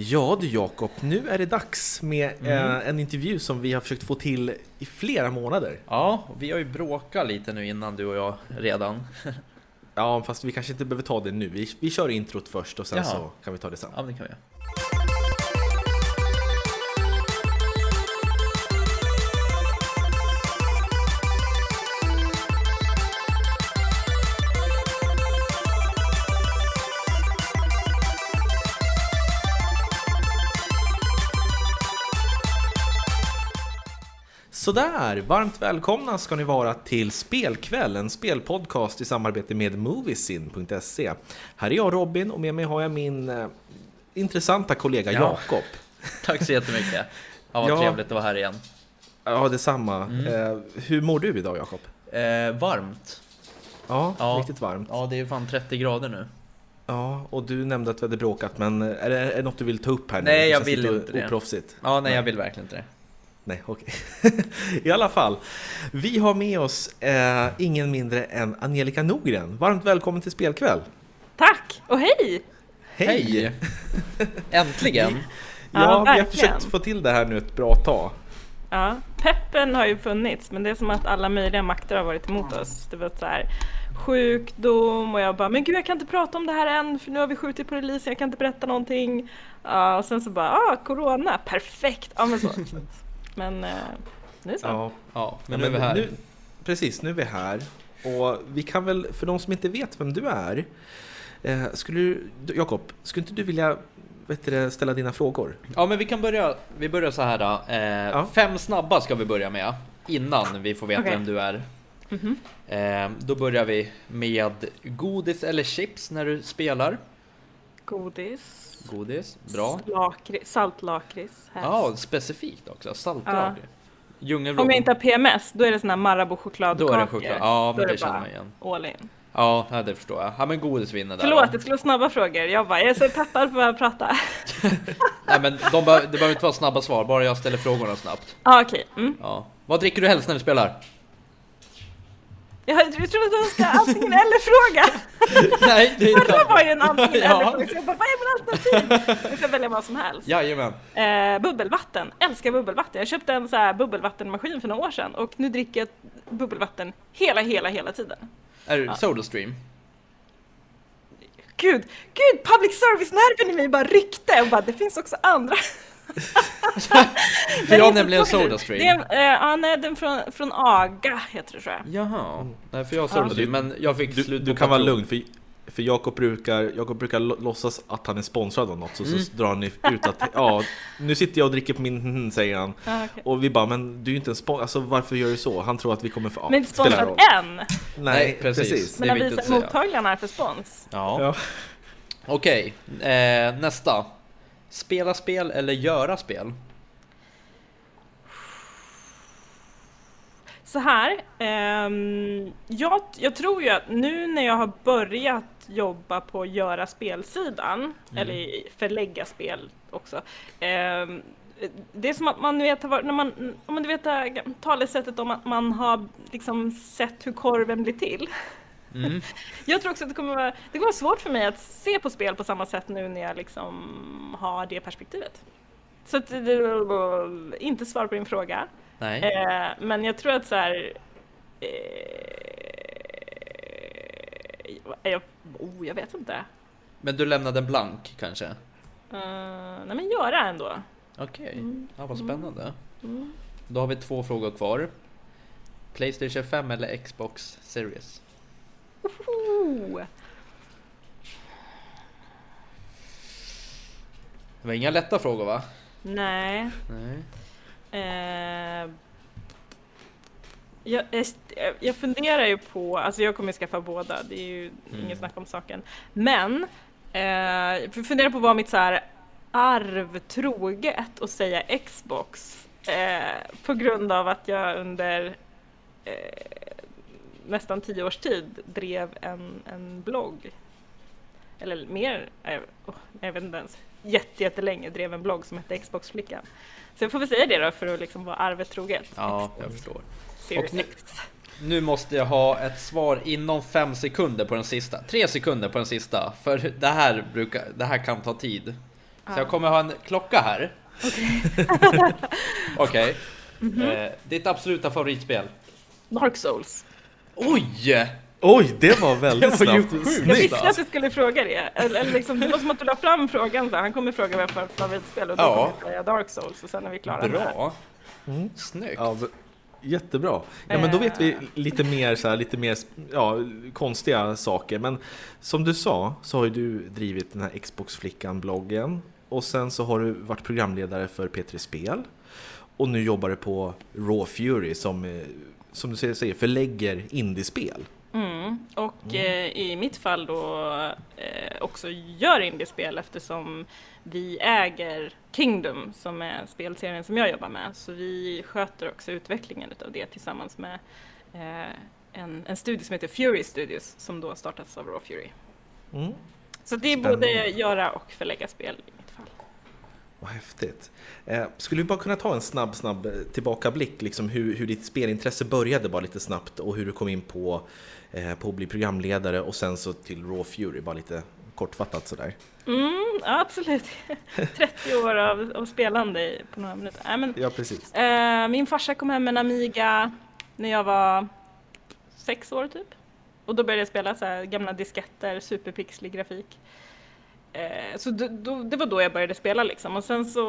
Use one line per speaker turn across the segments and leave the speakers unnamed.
Ja du Jakob, nu är det dags med
Mm.
eh, en intervju som vi har försökt få till i flera månader.
Ja, vi har ju bråkat lite nu innan du och jag redan.
Ja, fast vi kanske inte behöver ta det nu. Vi, vi kör introt först och sen
Jaha.
så kan vi ta det sen.
Ja, det kan vi göra.
Sådär, varmt välkomna ska ni vara till Spelkväll, en spelpodcast i samarbete med Moviesin.se. Här är jag Robin och med mig har jag min eh, intressanta kollega
Ja.
Jakob.
Tack så jättemycket. Ja, vad
Ja.
trevligt att vara här igen.
Ja, detsamma.
Mm.
Eh, hur mår du idag Jakob?
Eh, varmt.
Ja,
Ja.
riktigt varmt.
Ja, det är fan 30 grader nu.
Ja, och du nämnde att vi hade bråkat, men är det, är det något du vill ta upp här nu?
Nej, jag vill inte det.
Oproffsigt.
Ja, nej, jag vill verkligen inte det.
Nej, okej. I alla fall, vi har med oss eh, ingen mindre än Angelica Norgren. Varmt välkommen till Spelkväll!
Tack och hej!
Hej!
Äntligen!
Ja,
Ja,
vi har försökt få till det här nu ett bra tag.
Ja, peppen har ju funnits men det är som att alla möjliga makter har varit emot oss. Det var så här sjukdom och jag bara men gud jag kan inte prata om det här än för nu har vi skjutit på releasen, jag kan inte berätta någonting. Ja, och sen så bara ah, corona, perfekt! Ja men så. Men eh, nu så.
Ja,
Ja, men
ja,
nu är vi här.
Nu, precis, nu är vi här. Och vi kan väl, för de som inte vet vem du är, eh, skulle du, Jakob, skulle inte du vilja vet du, ställa dina frågor?
Ja, men vi kan börja. Vi börjar så här då. Eh,
Ja.
Fem snabba ska vi börja med innan vi får veta
Okej.
vem du är.
Mhm.
Eh, då börjar vi med godis eller chips när du spelar.
Godis.
Godis, bra.
Lakri- saltlakrits.
Ja, specifikt också. Saltlakrits. Djungelvrån.
Om jag inte har PMS, då är det såna här Marabou-chokladkakor.
Då är det choklad. Ja, men det
det
känner man igen.
All in.
Ja, det förstår jag. Ja, men godis vinner där.
Förlåt, det skulle vara snabba frågor. Jag bara, jag är så peppad på att prata.
Nej, men de bör, det behöver inte vara snabba svar, bara jag ställer frågorna snabbt.
Ja, okej. Mm.
Ja. Vad dricker du helst när du spelar?
Jag, trodde att det var en antingen eller fråga.
Nej, det är
Förra var ju en antingen
Ja.
eller fråga. Så jag bara, vad är min alternativ? Jag får välja vad som helst.
Jajamän.
Eh, bubbelvatten, älskar bubbelvatten. Jag köpte en så här bubbelvattenmaskin för några år sedan och nu dricker jag bubbelvatten hela, hela, hela tiden.
Är du Sodastream?
Gud, gud, public service-nerven i mig bara ryckte och bara, det finns också andra.
För jag har nämligen
Det är,
Sodastream.
eh, ja, nej, den från, från AGA heter det tror jag.
Jaha. Nej, för jag har
Ja.
Sodastream, men jag fick
Du,
slut
du
på
kan vara
patron.
lugn, för, för Jakob brukar, Jakob brukar lo- låtsas att han är sponsrad av något, så,
Mm.
så drar ni ut att ja, nu sitter jag och dricker på min mhm, säger han.
Ja, okej.
Och vi bara, men du är ju inte en sponsor, alltså varför gör du så? Han tror att vi kommer få... Ja,
Men inte
spelar
sponsrad
roll.
än.
Nej,
precis.
precis.
Det är
Men har
viktigt att säga.
mottaglarna för spons.
Ja.
Ja.
Okej, eh, nästa. Spela spel eller göra spel?
Så här, ehm, jag, jag tror ju att nu när jag har börjat jobba på göra spelsidan, eller i- förlägga spel också, ehm, det är som att man vet, när man, om man vet talesättet om att man har liksom sett hur korven blir till.
Mm.
Jag tror också att det kommer, vara, det kommer vara svårt för mig att se på spel på samma sätt nu när jag liksom har det perspektivet. Så att, inte svar på din fråga.
Nej.
Eh, men jag tror att så här... Eh, jag, oh, jag vet inte.
Men du lämnade en blank kanske?
Uh, nej men göra ändå.
Okej,
Mm.
ja, vad spännande.
Mm.
Då har vi två frågor kvar. Playstation 5 eller Xbox Series? Det var inga lätta frågor va?
Nej.
Nej.
Eh, jag, jag, funderar ju på, alltså jag kommer skaffa båda, det är ju
Mm.
inget snack om saken. Men eh, jag funderar på vad mitt så här arv troget att säga Xbox eh, på grund av att jag under eh, nästan tio års tid drev en, en blogg. Eller mer, eh, oh, jag vet inte ens, jätte, jättelänge drev en blogg som hette Xbox-flickan. Så jag får väl säga det då för att liksom vara arvet troget.
Ja, jag förstår.
Series
Och nu-. Nu måste jag ha ett svar inom fem sekunder på den sista. Tre sekunder på den sista. För det här, brukar, det här kan ta tid. Så jag kommer ha en klocka här. Okej.
Mhm.
Eh, ditt absoluta favoritspel?
Dark Souls.
Oj!
Oj, det var väldigt
Det var
snabbt.
sjukt.
Jag
Snyggt.
visste att du skulle fråga det. Eller, eller liksom, det var som att du la fram frågan. Så här. han kommer fråga vad jag har favoritspel och då
Ja.
kommer jag säga Dark Souls och sen är vi klara med.
Bra.
Mm.
Snyggt.
Ja, jättebra. Ja, men då vet vi lite mer, så här, lite mer ja, konstiga saker. Men som du sa så har ju du drivit den här Xbox-flickan-bloggen och sen så har du varit programledare för P3 Spel och nu jobbar du på Raw Fury som, eh, som du säger förlägger indiespel.
Mm. Och eh, i mitt fall då eh, också gör indiespel eftersom vi äger Kingdom som är spelserien som jag jobbar med. Så vi sköter också utvecklingen av det tillsammans med eh, en, en studio som heter Fury Studios som då startats av Raw Fury.
Mm.
Så det är både göra och förlägga spel.
Vad häftigt. Eh, skulle vi bara kunna ta en snabb, snabb eh, tillbakablick, liksom hur, hur ditt spelintresse började bara lite snabbt och hur du kom in på, eh, på att bli programledare och sen så till Raw Fury, bara lite kortfattat sådär.
Mm, ja, absolut. 30 år av, av spelande på några minuter. Nej, men,
Ja, precis.
eh, min farsa kom hem med en Amiga när jag var sex år typ. Och då började jag spela så gamla disketter, superpixlig grafik. Eh, så då, då, det var då jag började spela liksom. Och sen så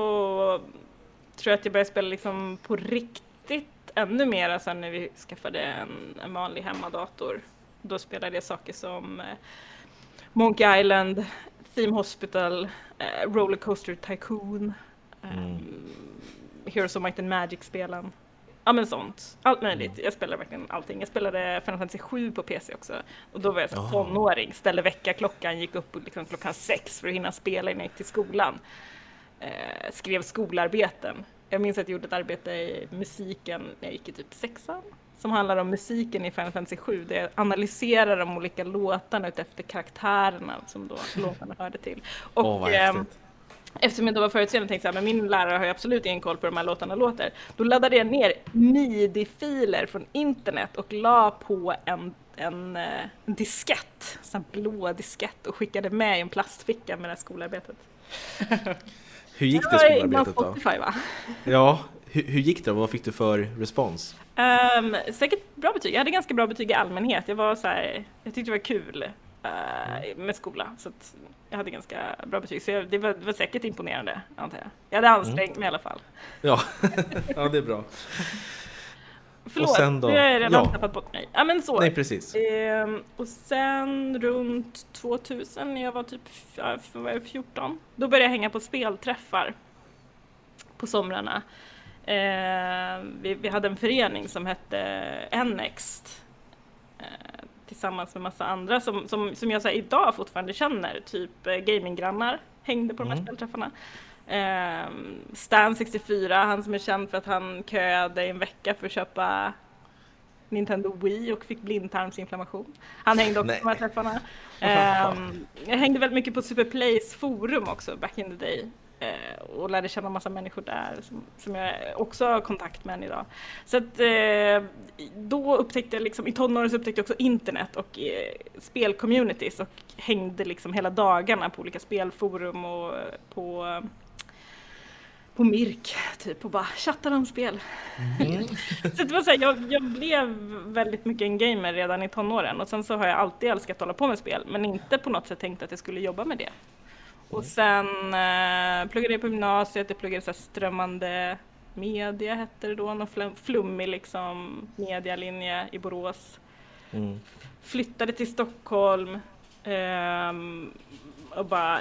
tror jag att jag började spela liksom på riktigt ännu mer sen när vi skaffade en, en vanlig hemmadator. Då spelade jag saker som eh, Monkey Island, Theme Hospital, eh, Rollercoaster Tycoon, eh, Heroes of Might and Magic-spelen. Ja men sånt. Allt möjligt. Jag spelade verkligen allting. Jag spelade Final Fantasy 7 på PC också. Och då var jag så
Jaha.
tonåring, ställde väckarklockan, gick upp liksom klockan sex för att hinna spela innan jag gick till skolan. Eh, skrev skolarbeten. Jag minns att jag gjorde ett arbete i musiken när jag gick i typ sexan. Som handlar om musiken i Final Fantasy 7. Där jag analyserar de olika låtarna utefter karaktärerna som då låtarna hörde till. Och,
Åh, vad
ehm,
häftigt.
Eftersom jag då var förutseende tänkte jag att min lärare har ju absolut ingen koll på hur de här låtarna låter. Då laddade jag ner midi-filer från internet och la på en, en, eh, en diskett, en blå diskett och skickade med i en plastficka med det här skolarbetet.
Hur gick det
var
skolarbetet då?
Spotify va?
Ja, hur, hur gick det? Vad fick du för respons?
Ehm, säkert bra betyg. Jag hade ganska bra betyg i allmänhet. Jag var så här, jag tyckte det var kul eh, med skola. Så att jag hade ganska bra betyg. Så jag, det, var, det var säkert imponerande, antar jag. Jag hade ansträngt mig i alla fall.
Ja, ja det är bra.
Förlåt,
Och sen då?
nu har jag redan
Ja.
tappat bort mig. Ja men så.
Nej, precis.
Ehm, och sen runt 2000 när jag var typ ja, vad var jag, 14, då började jag hänga på spelträffar på somrarna. Ehm, vi, vi hade en förening som hette Nnext eh, tillsammans med massa andra som, som, som jag så idag fortfarande känner, typ eh, gaminggrannar hängde på de här
Mm.
spelträffarna. Ehm, Stan 64, han som är känd för att han köade i en vecka för att köpa Nintendo Wii och fick blindtarmsinflammation. Han hängde också
Nej.
på de här träffarna. Ehm, jag hängde väldigt mycket på Superplays forum också back in the day. Eh, och lärde känna massa människor där som, som jag också har kontakt med än idag. Så att eh, då upptäckte jag liksom, i tonåren så upptäckte jag också internet och eh, spelcommunities och hängde liksom hela dagarna på olika spelforum och eh, på på Mirk typ och bara chattade om spel.
Mm.
Så det var så här, jag, jag blev väldigt mycket en gamer redan i tonåren och sen så har jag alltid älskat att hålla på med spel men inte på något sätt tänkt att jag skulle jobba med det. Och sen eh, pluggade jag på gymnasiet, jag pluggade så strömmande media hette det då, någon flum- flummig liksom medialinje i Borås.
Mm.
Flyttade till Stockholm ehm, och bara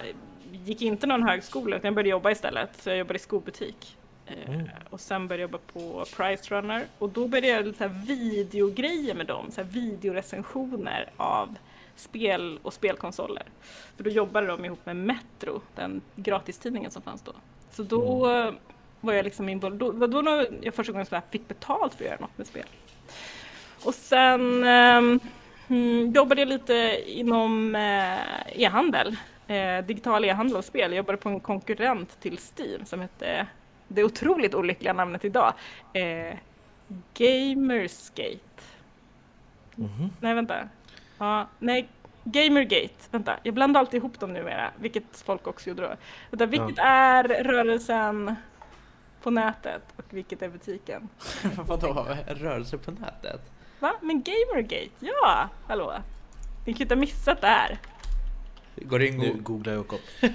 gick inte någon högskola utan jag började jobba istället. Så jag jobbade i skobutik. Eh,
Mm.
Och sen började jag jobba på Price Runner och då började jag göra videogrejer med dem, så videorecensioner av spel och spelkonsoler. För då jobbade de ihop med Metro, den gratistidningen som fanns då. Så då
Mm.
var jag liksom involverad, då, var då när jag första gången så här fick betalt för att göra något med spel. Och sen mm, jobbade jag lite inom eh, e-handel, eh, digital e-handel och spel. Jag jobbade på en konkurrent till Steam som hette, det otroligt olyckliga namnet idag, eh, Gamersgate.
Mhm.
Nej vänta. Ja, nej, Gamergate, vänta, jag blandar alltid ihop dem numera, vilket folk också gjorde då. Vänta, vilket är rörelsen på nätet och vilket är butiken?
Vadå, rörelse på nätet?
Va? Men Gamergate, ja! Hallå? Ni kan ju inte ha missat det här.
Går in
Nu jag upp.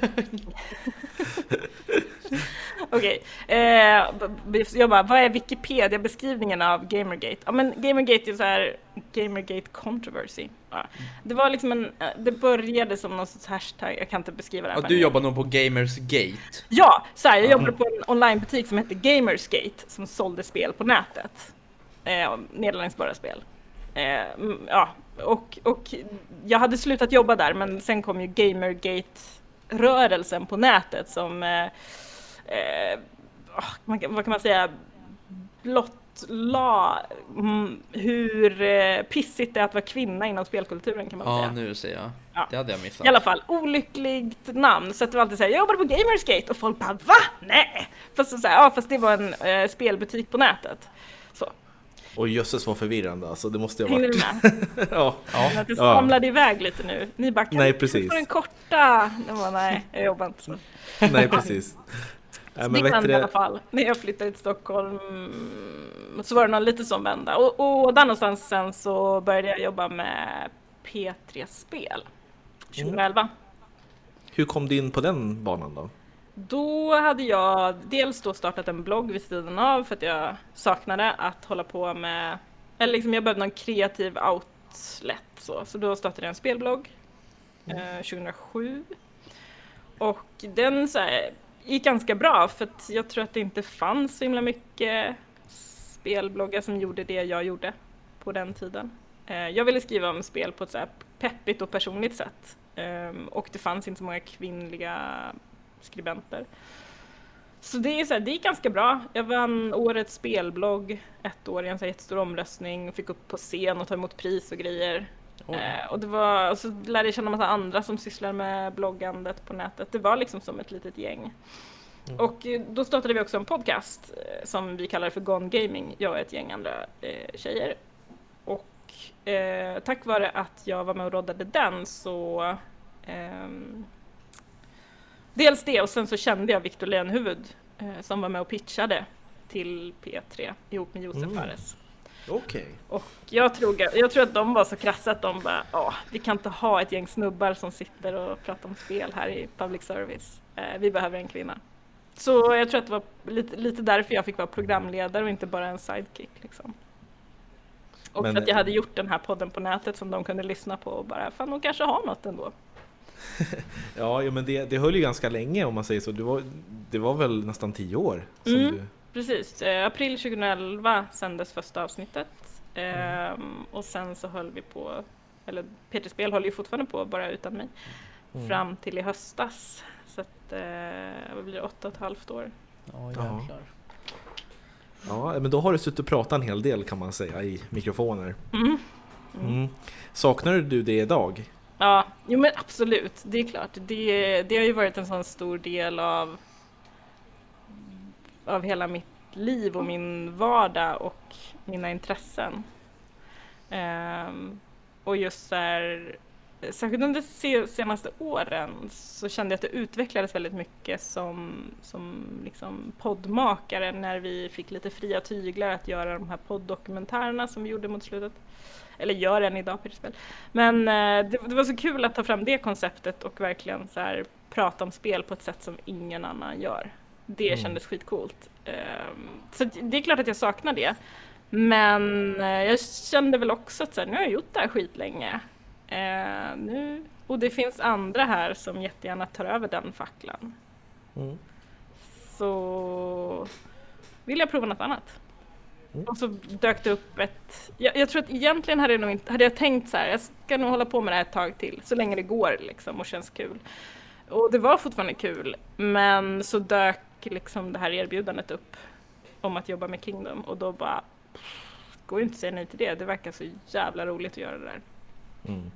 Okej, eh, b- jag bara, vad är Wikipedia-beskrivningen av Gamergate? Ja men Gamergate är så här, Gamergate controversy. Ja. Det var liksom en, eh, det började som någon sorts hashtag, jag kan inte beskriva det här.
Ja, du jobbar nog på Gamersgate.
Ja, så här, jag jobbade på en onlinebutik som hette Gamersgate som sålde spel på nätet. Eh, Nederländskbara spel. Eh, ja, och, och jag hade slutat jobba där men sen kom ju Gamergate-rörelsen på nätet som, eh, eh, ah, vad kan man säga, blottlade mm, hur eh, pissigt det är att vara kvinna inom spelkulturen kan man
Ja,
säga.
nu ser jag.
Ja.
Det hade jag missat.
I alla fall, olyckligt namn. Så att det var alltid såhär, jag jobbade på Gamersgate och folk bara VA? Nej! Fast, så såhär, ja, fast det var en eh, spelbutik på nätet. Så,
Och jösses vad förvirrande alltså, det måste ju ha
hänger ni
varit.
med?
ja.
Men Att det
Ja.
samlade iväg lite nu. Ni bara, kan
Nej,
du
precis.
få den korta? Jag bara, nej, jag jobbar inte så.
Nej precis. Men
det hände i alla fall. När jag flyttade till Stockholm så var det någon lite som vända. Och, och där någonstans sen så började jag jobba med P3 Spel 2011.
Hur kom du in på den banan då?
Då hade jag dels då startat en blogg vid sidan av för att jag saknade att hålla på med, eller liksom jag behövde någon kreativ outlet så, så då startade jag en spelblogg eh, 2007. Och den så här, gick ganska bra för att jag tror att det inte fanns så himla mycket spelbloggar som gjorde det jag gjorde på den tiden. Eh, jag ville skriva om spel på ett så här peppigt och personligt sätt. Ehm, och det fanns inte så många kvinnliga skribenter. Så det, är så här, det gick ganska bra. Jag vann årets spelblogg ett år i en så här jättestor omröstning, fick upp på scen och ta emot pris och grejer. Eh, och, det var, och så lärde jag känna massa andra som sysslar med bloggandet på nätet. Det var liksom som ett litet gäng. Och eh, då startade vi också en podcast eh, som vi kallar för Gone Gaming, jag och ett gäng andra eh, tjejer. Och eh, tack vare att jag var med och roddade den så ehm, Dels det och sen så kände jag Victor Lenhuvud eh, som var med och pitchade till P3 ihop med Josef
Mm.
Fares.
Okej.
Och jag tror, jag tror att de var så krassa att de bara, ja, vi kan inte ha ett gäng snubbar som sitter och pratar om spel här i public service. Eh, vi behöver en kvinna. Så jag tror att det var lite, lite därför jag fick vara programledare och inte bara en sidekick. Liksom. Och
Men-
att jag hade gjort den här podden på nätet som de kunde lyssna på och bara, fan de kanske har något ändå.
Ja, men det, det höll ju ganska länge om man säger så. Det var, det var väl nästan tio år som
Mm.
du...
Precis, eh, april 2011 sändes första avsnittet. Ehm, och sen så höll vi på, eller Peter Spel håller ju fortfarande på bara utan mig,
Mm.
fram till i höstas. Så att, eh, vad blir det, åtta och ett halvt år.
Ja,
Ja. men då har du suttit och pratat en hel del kan man säga i mikrofoner.
Mm.
Mm. Saknar du det idag?
Ja, jo men absolut, det är klart. Det, det har ju varit en sån stor del av, av hela mitt liv och min vardag och mina intressen. Ehm, och just så här, särskilt under de senaste åren så kände jag att det utvecklades väldigt mycket som, som liksom poddmakare när vi fick lite fria tyglar att göra de här poddokumentärerna som vi gjorde mot slutet. Eller gör än idag på spel. Men eh, det, det var så kul att ta fram det konceptet och verkligen så här, prata om spel på ett sätt som ingen annan gör. Det
Mm.
kändes skitcoolt. Ehm, så det är klart att jag saknar det. Men eh, jag kände väl också att så här, nu har jag gjort det här skitlänge. Eh, nu, och det finns andra här som jättegärna tar över den facklan.
Mm.
Så vill jag prova något annat.
Mm.
Och så dök det upp ett... Jag, jag tror att egentligen hade jag, nog inte, hade jag tänkt så här, jag ska nog hålla på med det här ett tag till, så länge det går liksom och känns kul. Och det var fortfarande kul, men så dök liksom det här erbjudandet upp om att jobba med Kingdom och då bara går ju inte att säga nej till det. Det verkar så jävla roligt att göra det där.
Mm.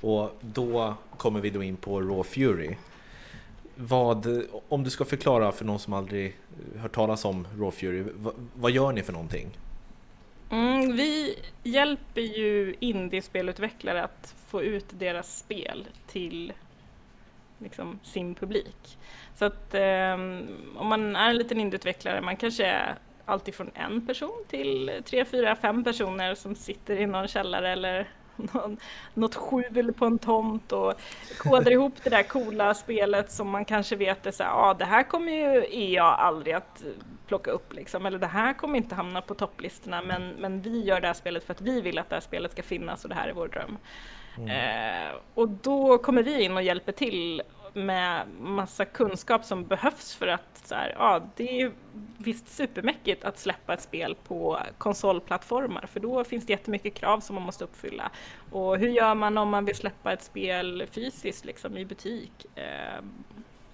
Och då kommer vi då in på Raw Fury. Vad, om du ska förklara för någon som aldrig hört talas om Raw Fury, vad, vad gör ni för någonting?
Mm, vi hjälper ju indiespelutvecklare att få ut deras spel till liksom, sin publik. Så att ehm, om man är en liten indieutvecklare, man kanske är alltifrån en person till tre, fyra, fem personer som sitter i någon källare eller någon, något skjul på en tomt och kodar ihop det där coola spelet som man kanske vet är så här, ah, det här kommer ju EA aldrig att plocka upp liksom, eller det här kommer inte hamna på topplistorna men, men vi gör det här spelet för att vi vill att det här spelet ska finnas och det här är vår dröm. Mm. Eh, och då kommer vi in och hjälper till med massa kunskap som behövs för att så här, ja, det är visst supermäckigt att släppa ett spel på konsolplattformar för då finns det jättemycket krav som man måste uppfylla. Och hur gör man om man vill släppa ett spel fysiskt liksom i butik? Eh,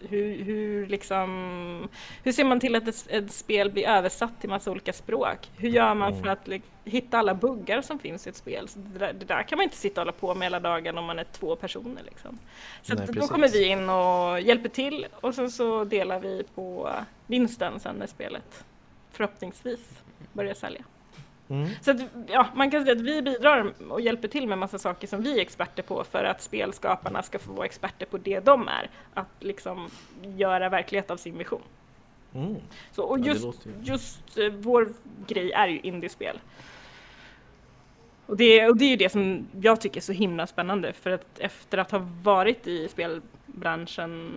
hur, hur, liksom, hur ser man till att ett, ett, spel blir översatt till massa olika språk? Hur gör man för mm. att like, hitta alla buggar som finns i ett spel? Så det, där, det där kan man inte sitta och hålla på med hela dagen om man är två personer. Liksom. Så Nej, då kommer vi in och hjälper till och sen så delar vi på vinsten sen när spelet förhoppningsvis börjar sälja. Mm. Så att, ja, man kan säga att vi bidrar och hjälper till med massa saker som vi är experter på för att spelskaparna ska få vara experter på det de är. Att liksom göra verklighet av sin vision. Mm. Så, och just, ja, just uh, vår grej är ju indiespel. Och det, och det är ju det som jag tycker är så himla spännande för att efter att ha varit i branschen,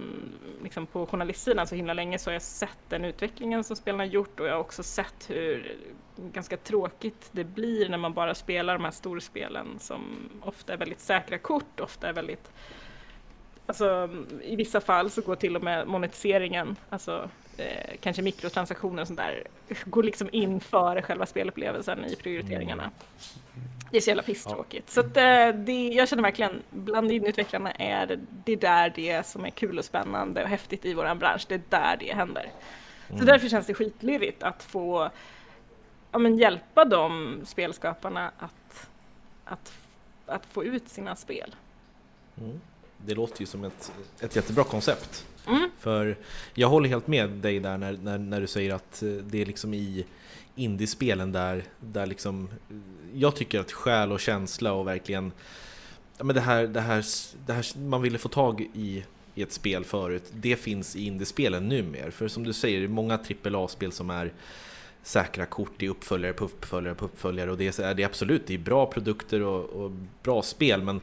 liksom på journalistsidan så himla länge så har jag sett den utvecklingen som spelarna har gjort och jag har också sett hur ganska tråkigt det blir när man bara spelar de här storspelen som ofta är väldigt säkra kort, ofta är väldigt Alltså i vissa fall så går till och med monetiseringen, alltså eh, kanske mikrotransaktioner och sånt där, går liksom in före själva spelupplevelsen i prioriteringarna. Mm. Det är så jävla pisstråkigt. Ja. Så att, eh, det, jag känner verkligen, bland inutvecklarna är det där det som är kul och spännande och häftigt i vår bransch, det är där det händer. Mm. Så därför känns det skitlirigt att få ja, men hjälpa de spelskaparna att, att, att få ut sina spel.
Mm. Det låter ju som ett, ett jättebra koncept. Mm. För jag håller helt med dig där när, när, när du säger att det är liksom i indiespelen där, där liksom jag tycker att själ och känsla och verkligen ja, men det, här, det, här, det här man ville få tag i i ett spel förut, det finns i indiespelen numera. För som du säger, det är många AAA-spel som är säkra kort i uppföljare på uppföljare på uppföljare och det är, det är absolut, det är bra produkter och, och, bra spel men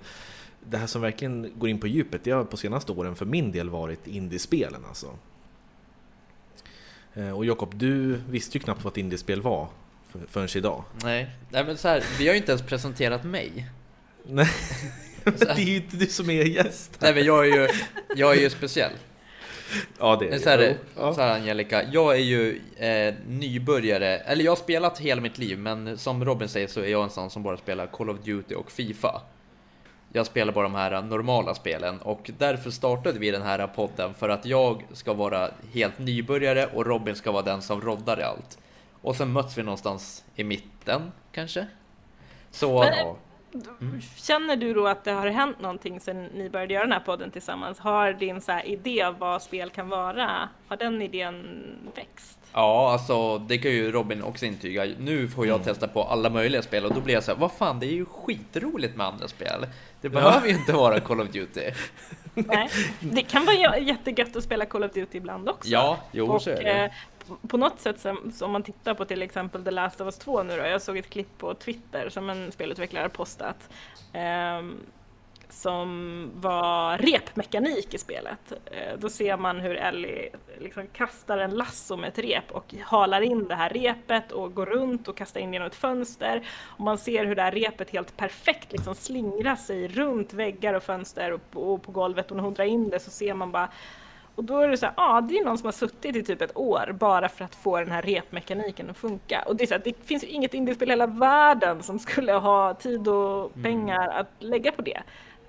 det här som verkligen går in på djupet, det har på senaste åren för min del varit indiespelen alltså. Eh, och Jakob, du visste ju knappt vad ett indiespel var förrän idag.
Nej, Nej men så här, vi har ju inte ens presenterat mig.
Nej, det är ju inte du som är gäst.
Nej men jag är ju, jag är ju speciell.
Ja, det är
så här, ja. så här Angelica, jag är ju eh, nybörjare, eller jag har spelat hela mitt liv, men som Robin säger så är jag en sån som bara spelar Call of Duty och Fifa. Jag spelar bara de här normala spelen och därför startade vi den här podden för att jag ska vara helt nybörjare och Robin ska vara den som roddar i allt. Och sen möts vi någonstans i mitten kanske. Så
men, ja. Mm. Känner du då att det har hänt någonting sedan ni började göra den här podden tillsammans? Har din så idé av vad spel kan vara, har den idén växt?
Ja, alltså det kan ju Robin också intyga. Nu får jag mm. testa på alla möjliga spel och då blir jag så här, vad fan, det är ju skitroligt med andra spel. Det behöver ju inte vara Call of Duty.
Nej, det kan vara jättegött att spela Call of Duty ibland också.
Ja, jo, och, så är det. Eh,
på något sätt, om man tittar på till exempel The Last of Us 2 nu då, jag såg ett klipp på Twitter som en spelutvecklare postat. Um, som var repmekanik i spelet. Eh, då ser man hur Ellie liksom kastar en lasso med ett rep och halar in det här repet och går runt och kastar in genom ett fönster. Och man ser hur det här repet helt perfekt liksom slingrar sig runt väggar och fönster och på, golvet och när hon drar in det så ser man bara och då är det så här, ja ah, det är någon som har suttit i typ ett år bara för att få den här repmekaniken att funka. Och det är så här, det finns ju inget indiespel i hela världen som skulle ha tid och mm. pengar mm. att lägga på det.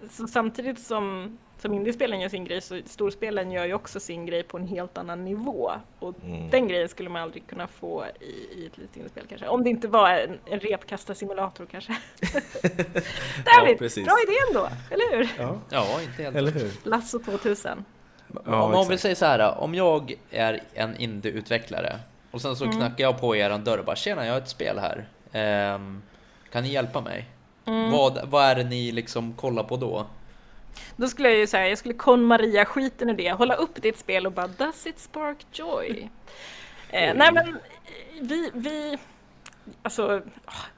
Så samtidigt som, som indiespelen gör sin grej så storspelen gör ju också sin grej på en helt annan nivå. Och mm. den grejen skulle man aldrig kunna få i, i ett litet indiespel kanske. Om det inte var en, en repkastarsimulator kanske. David, ja, bra idé ändå, eller hur?
Ja, ja inte helt
eller hur?
Lasso 2000.
Ja, om, om vi säger så här, om jag är en indieutvecklare och sen så mm. knackar jag på er dörr och bara tjena, jag har ett spel här. Ehm, kan ni hjälpa mig? Vad, vad är det ni liksom kollar på då?
Då skulle jag ju säga, jag skulle kon Maria skiten i det, hålla upp ditt spel och bara Does it spark joy? eh, nej men vi, vi, alltså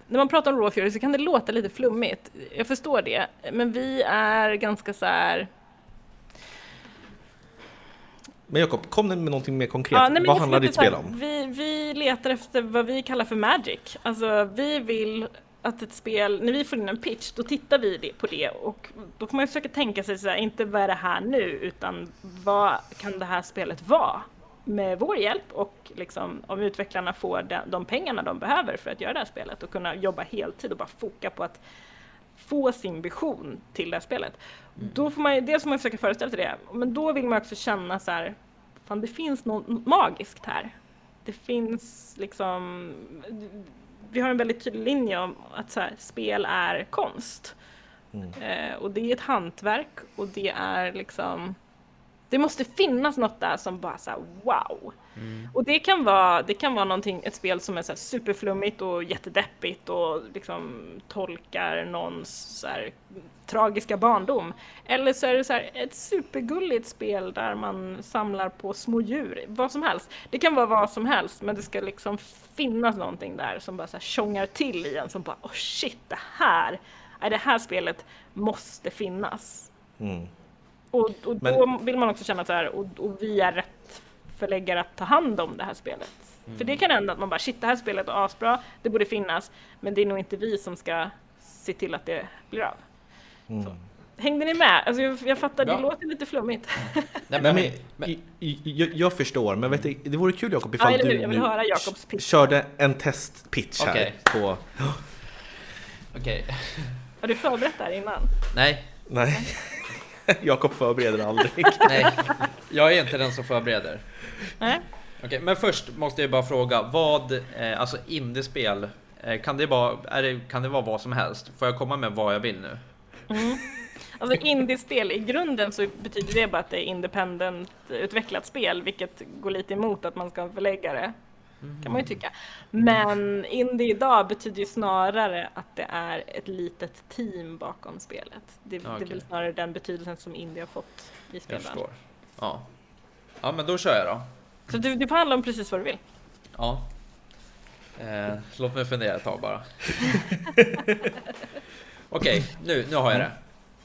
när man pratar om Raw Fury så kan det låta lite flummigt, jag förstår det, men vi är ganska så här
Men Jakob, kom med någonting mer konkret.
Ja, nej,
vad handlar ditt spel om?
Vi, vi letar efter vad vi kallar för magic. Alltså vi vill att ett spel, när vi får in en pitch, då tittar vi på det och då får man ju försöka tänka sig så här, inte vad är det här nu, utan vad kan det här spelet vara? Med vår hjälp och liksom om utvecklarna får de, pengarna de behöver för att göra det här spelet och kunna jobba heltid och bara foka på att få sin vision till det här spelet. Då får man ju, dels får man försöka föreställa sig det, men då vill man också känna så här, fan det finns något magiskt här. Det finns liksom, vi har en väldigt tydlig linje om att så här, spel är konst. Eh, och det är ett hantverk och det är liksom, det måste finnas något där som bara så här, wow. Och det kan vara, det kan vara någonting, ett spel som är så superflummigt och jättedeppigt och liksom tolkar någons så här, tragiska barndom. Eller så är det så här, ett supergulligt spel där man samlar på små djur, vad som helst. Det kan vara vad som helst, men det ska liksom finnas någonting där som bara så här tjongar till i en som bara, oh shit, det här, det här spelet måste finnas.
Mm.
Och, och
Men-
då vill man också känna så här, och, och vi är rätt förläggare att ta hand om det här spelet. För det kan hända att man bara, shit det här spelet är asbra, det borde finnas, men det är nog inte vi som ska se till att det blir av. Så. Hängde ni med? Alltså jag, jag fattar,
Ja.
det låter lite flummigt.
Nej, men,
men,
men,
jag, jag förstår, men vet du, det vore kul Jakob
Ja,
ifall
hur?
du
Jag vill
nu
höra Jakobs pitch.
körde en testpitch här
Okej.
på...
okej.
Har du förberett det här innan?
Nej,
Nej, Jakob förbereder aldrig.
nej. Jag är inte den som förbereder.
Nej?
Okej, men först måste jag bara fråga vad, eh, alltså indiespel, eh, kan det, vara, är det, kan det vara vad som helst? Får jag komma med vad jag vill nu?
Alltså indiespel, i grunden så betyder det bara att det är independent utvecklat spel, vilket går lite emot att man ska ha en förläggare. Kan man ju tycka. Men indie idag betyder ju snarare att det är ett litet team bakom spelet. Det, det är väl snarare den betydelsen som indie har fått i
Jag
spelvärlden.
förstår. Ja. Ja, men då kör jag då.
Så du, du får handla om precis vad du vill.
Ja. Eh, låt mig fundera ett tag bara. Okej, nu, nu har jag det.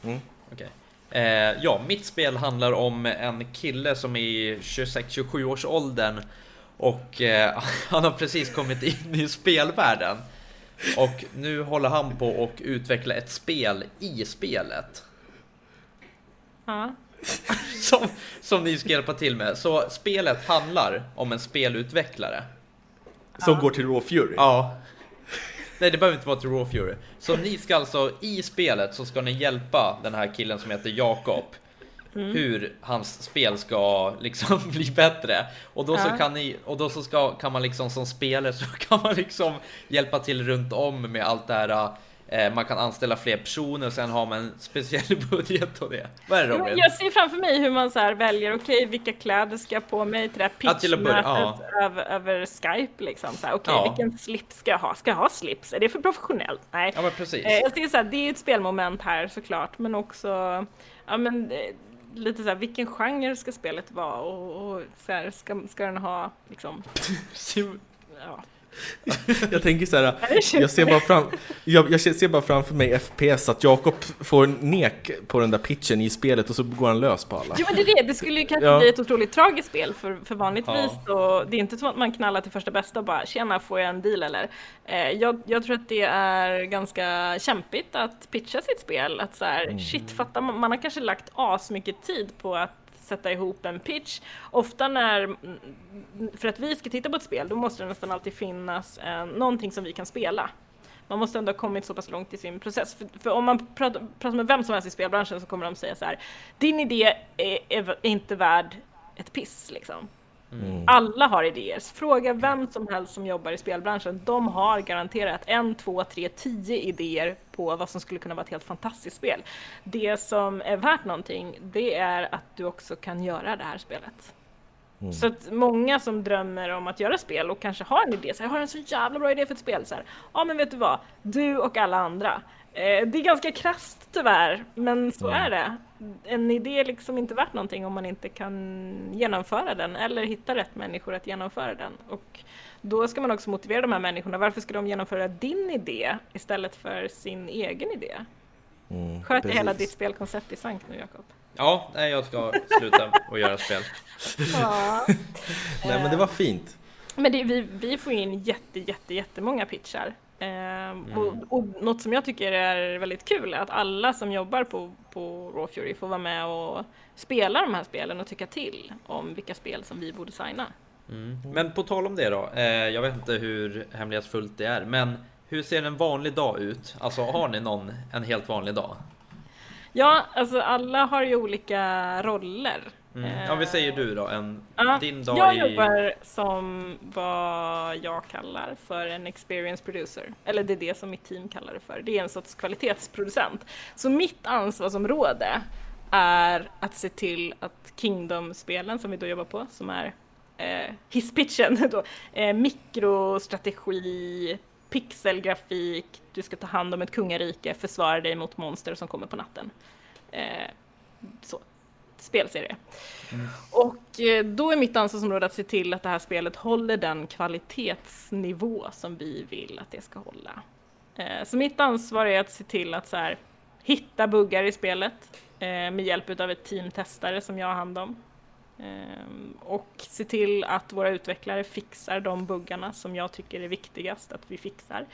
Mm.
Okej. Eh, ja, mitt spel handlar om en kille som är i 26-27 års åldern och eh, han har precis kommit in i spelvärlden. Och nu håller han på att utveckla ett spel i spelet.
Ja.
Som, som ni ska hjälpa till med. Så spelet handlar om en spelutvecklare.
Som går till Raw Fury.
Ja. Nej, det behöver inte vara till Raw Fury. Så ni ska alltså, i spelet så ska ni hjälpa den här killen som heter Jakob. Hur hans spel ska liksom bli bättre. Och då så
Ja.
kan ni, och då så ska, kan man liksom som spelare så kan man liksom hjälpa till runt om med allt det här. Eh, man kan anställa fler personer och sen har man en speciell budget och det. Vad är det Robin?
Jag ser framför mig hur man så här väljer, okej vilka kläder ska jag på mig till det här pitchmötet
ja.
över, över Skype liksom. Så Okej,
Ja.
vilken slips ska jag ha? Ska jag ha slips? Är det för professionellt? Nej.
Ja men precis.
Eh, Jag ser så här, det är ett spelmoment här såklart, men också ja, men, eh, lite så här, vilken genre ska spelet vara och, och så här, ska, ska den ha liksom, ja.
Jag tänker så här, jag ser bara, fram, jag, jag ser bara framför mig FPS att Jakob får nek på den där pitchen i spelet och så går han lös på alla.
Jo men det är det, det skulle ju kanske
Ja.
bli ett otroligt tragiskt spel för, för vanligtvis
Ja.
så det är inte som att man knallar till första bästa och bara tjena får jag en deal eller? Eh, jag, jag tror att det är ganska kämpigt att pitcha sitt spel, att så här, shit fatta man, man har kanske lagt as mycket tid på att sätta ihop en pitch. Ofta när, för att vi ska titta på ett spel, då måste det nästan alltid finnas eh, någonting som vi kan spela. Man måste ändå ha kommit så pass långt i sin process. För, för om man pratar, pratar med vem som helst i spelbranschen så kommer de säga så här, din idé är, är, är inte värd ett piss liksom. Alla har idéer. Fråga vem som helst som jobbar i spelbranschen. De har garanterat en, två, tre, tio idéer på vad som skulle kunna vara ett helt fantastiskt spel. Det som är värt någonting, det är att du också kan göra det här spelet. Mm. Så att många som drömmer om att göra spel och kanske har en idé, så här, jag har en så jävla bra idé för ett spel, så här, ja men vet du vad, du och alla andra. Eh, det är ganska krasst tyvärr, men så är det. En idé är liksom inte värt någonting om man inte kan genomföra den eller hitta rätt människor att genomföra den. Och då ska man också motivera de här människorna. Varför ska de genomföra din idé istället för sin egen idé? Mm, Sköt hela ditt spelkoncept i sank nu, Jakob.
Ja, nej, jag ska sluta och göra spel.
Ja. nej, men det var fint.
Men det, vi, vi får in jätte, jätte, jättemånga pitchar. Ehm, mm. och, och något som jag tycker är väldigt kul är att alla som jobbar på, på Raw Fury får vara med och spela de här spelen och tycka till om vilka spel som vi borde signa.
Mm. Men på tal om det då, eh, jag vet inte hur hemlighetsfullt det är, men hur ser en vanlig dag ut? Alltså har ni någon en helt vanlig dag?
Ja, alltså alla har ju olika roller.
Mm. Ja, vi säger du då, en, ja, din dag
Jag i... jobbar som vad jag kallar för en experience producer. Eller det är det som mitt team kallar det för. Det är en sorts kvalitetsproducent. Så mitt ansvarsområde är att se till att Kingdom-spelen som vi då jobbar på, som är eh, hisspitchen då, eh, mikrostrategi, pixelgrafik, du ska ta hand om ett kungarike, försvara dig mot monster som kommer på natten. Eh, så, spelserie. Mm. Och eh, då är mitt ansvarsområde att se till att det här spelet håller den kvalitetsnivå som vi vill att det ska hålla. Eh, så mitt ansvar är att se till att så här, hitta buggar i spelet eh, med hjälp av ett team testare som jag har hand om. Ehm, och se till att våra utvecklare fixar de buggarna som jag tycker är viktigast att vi fixar.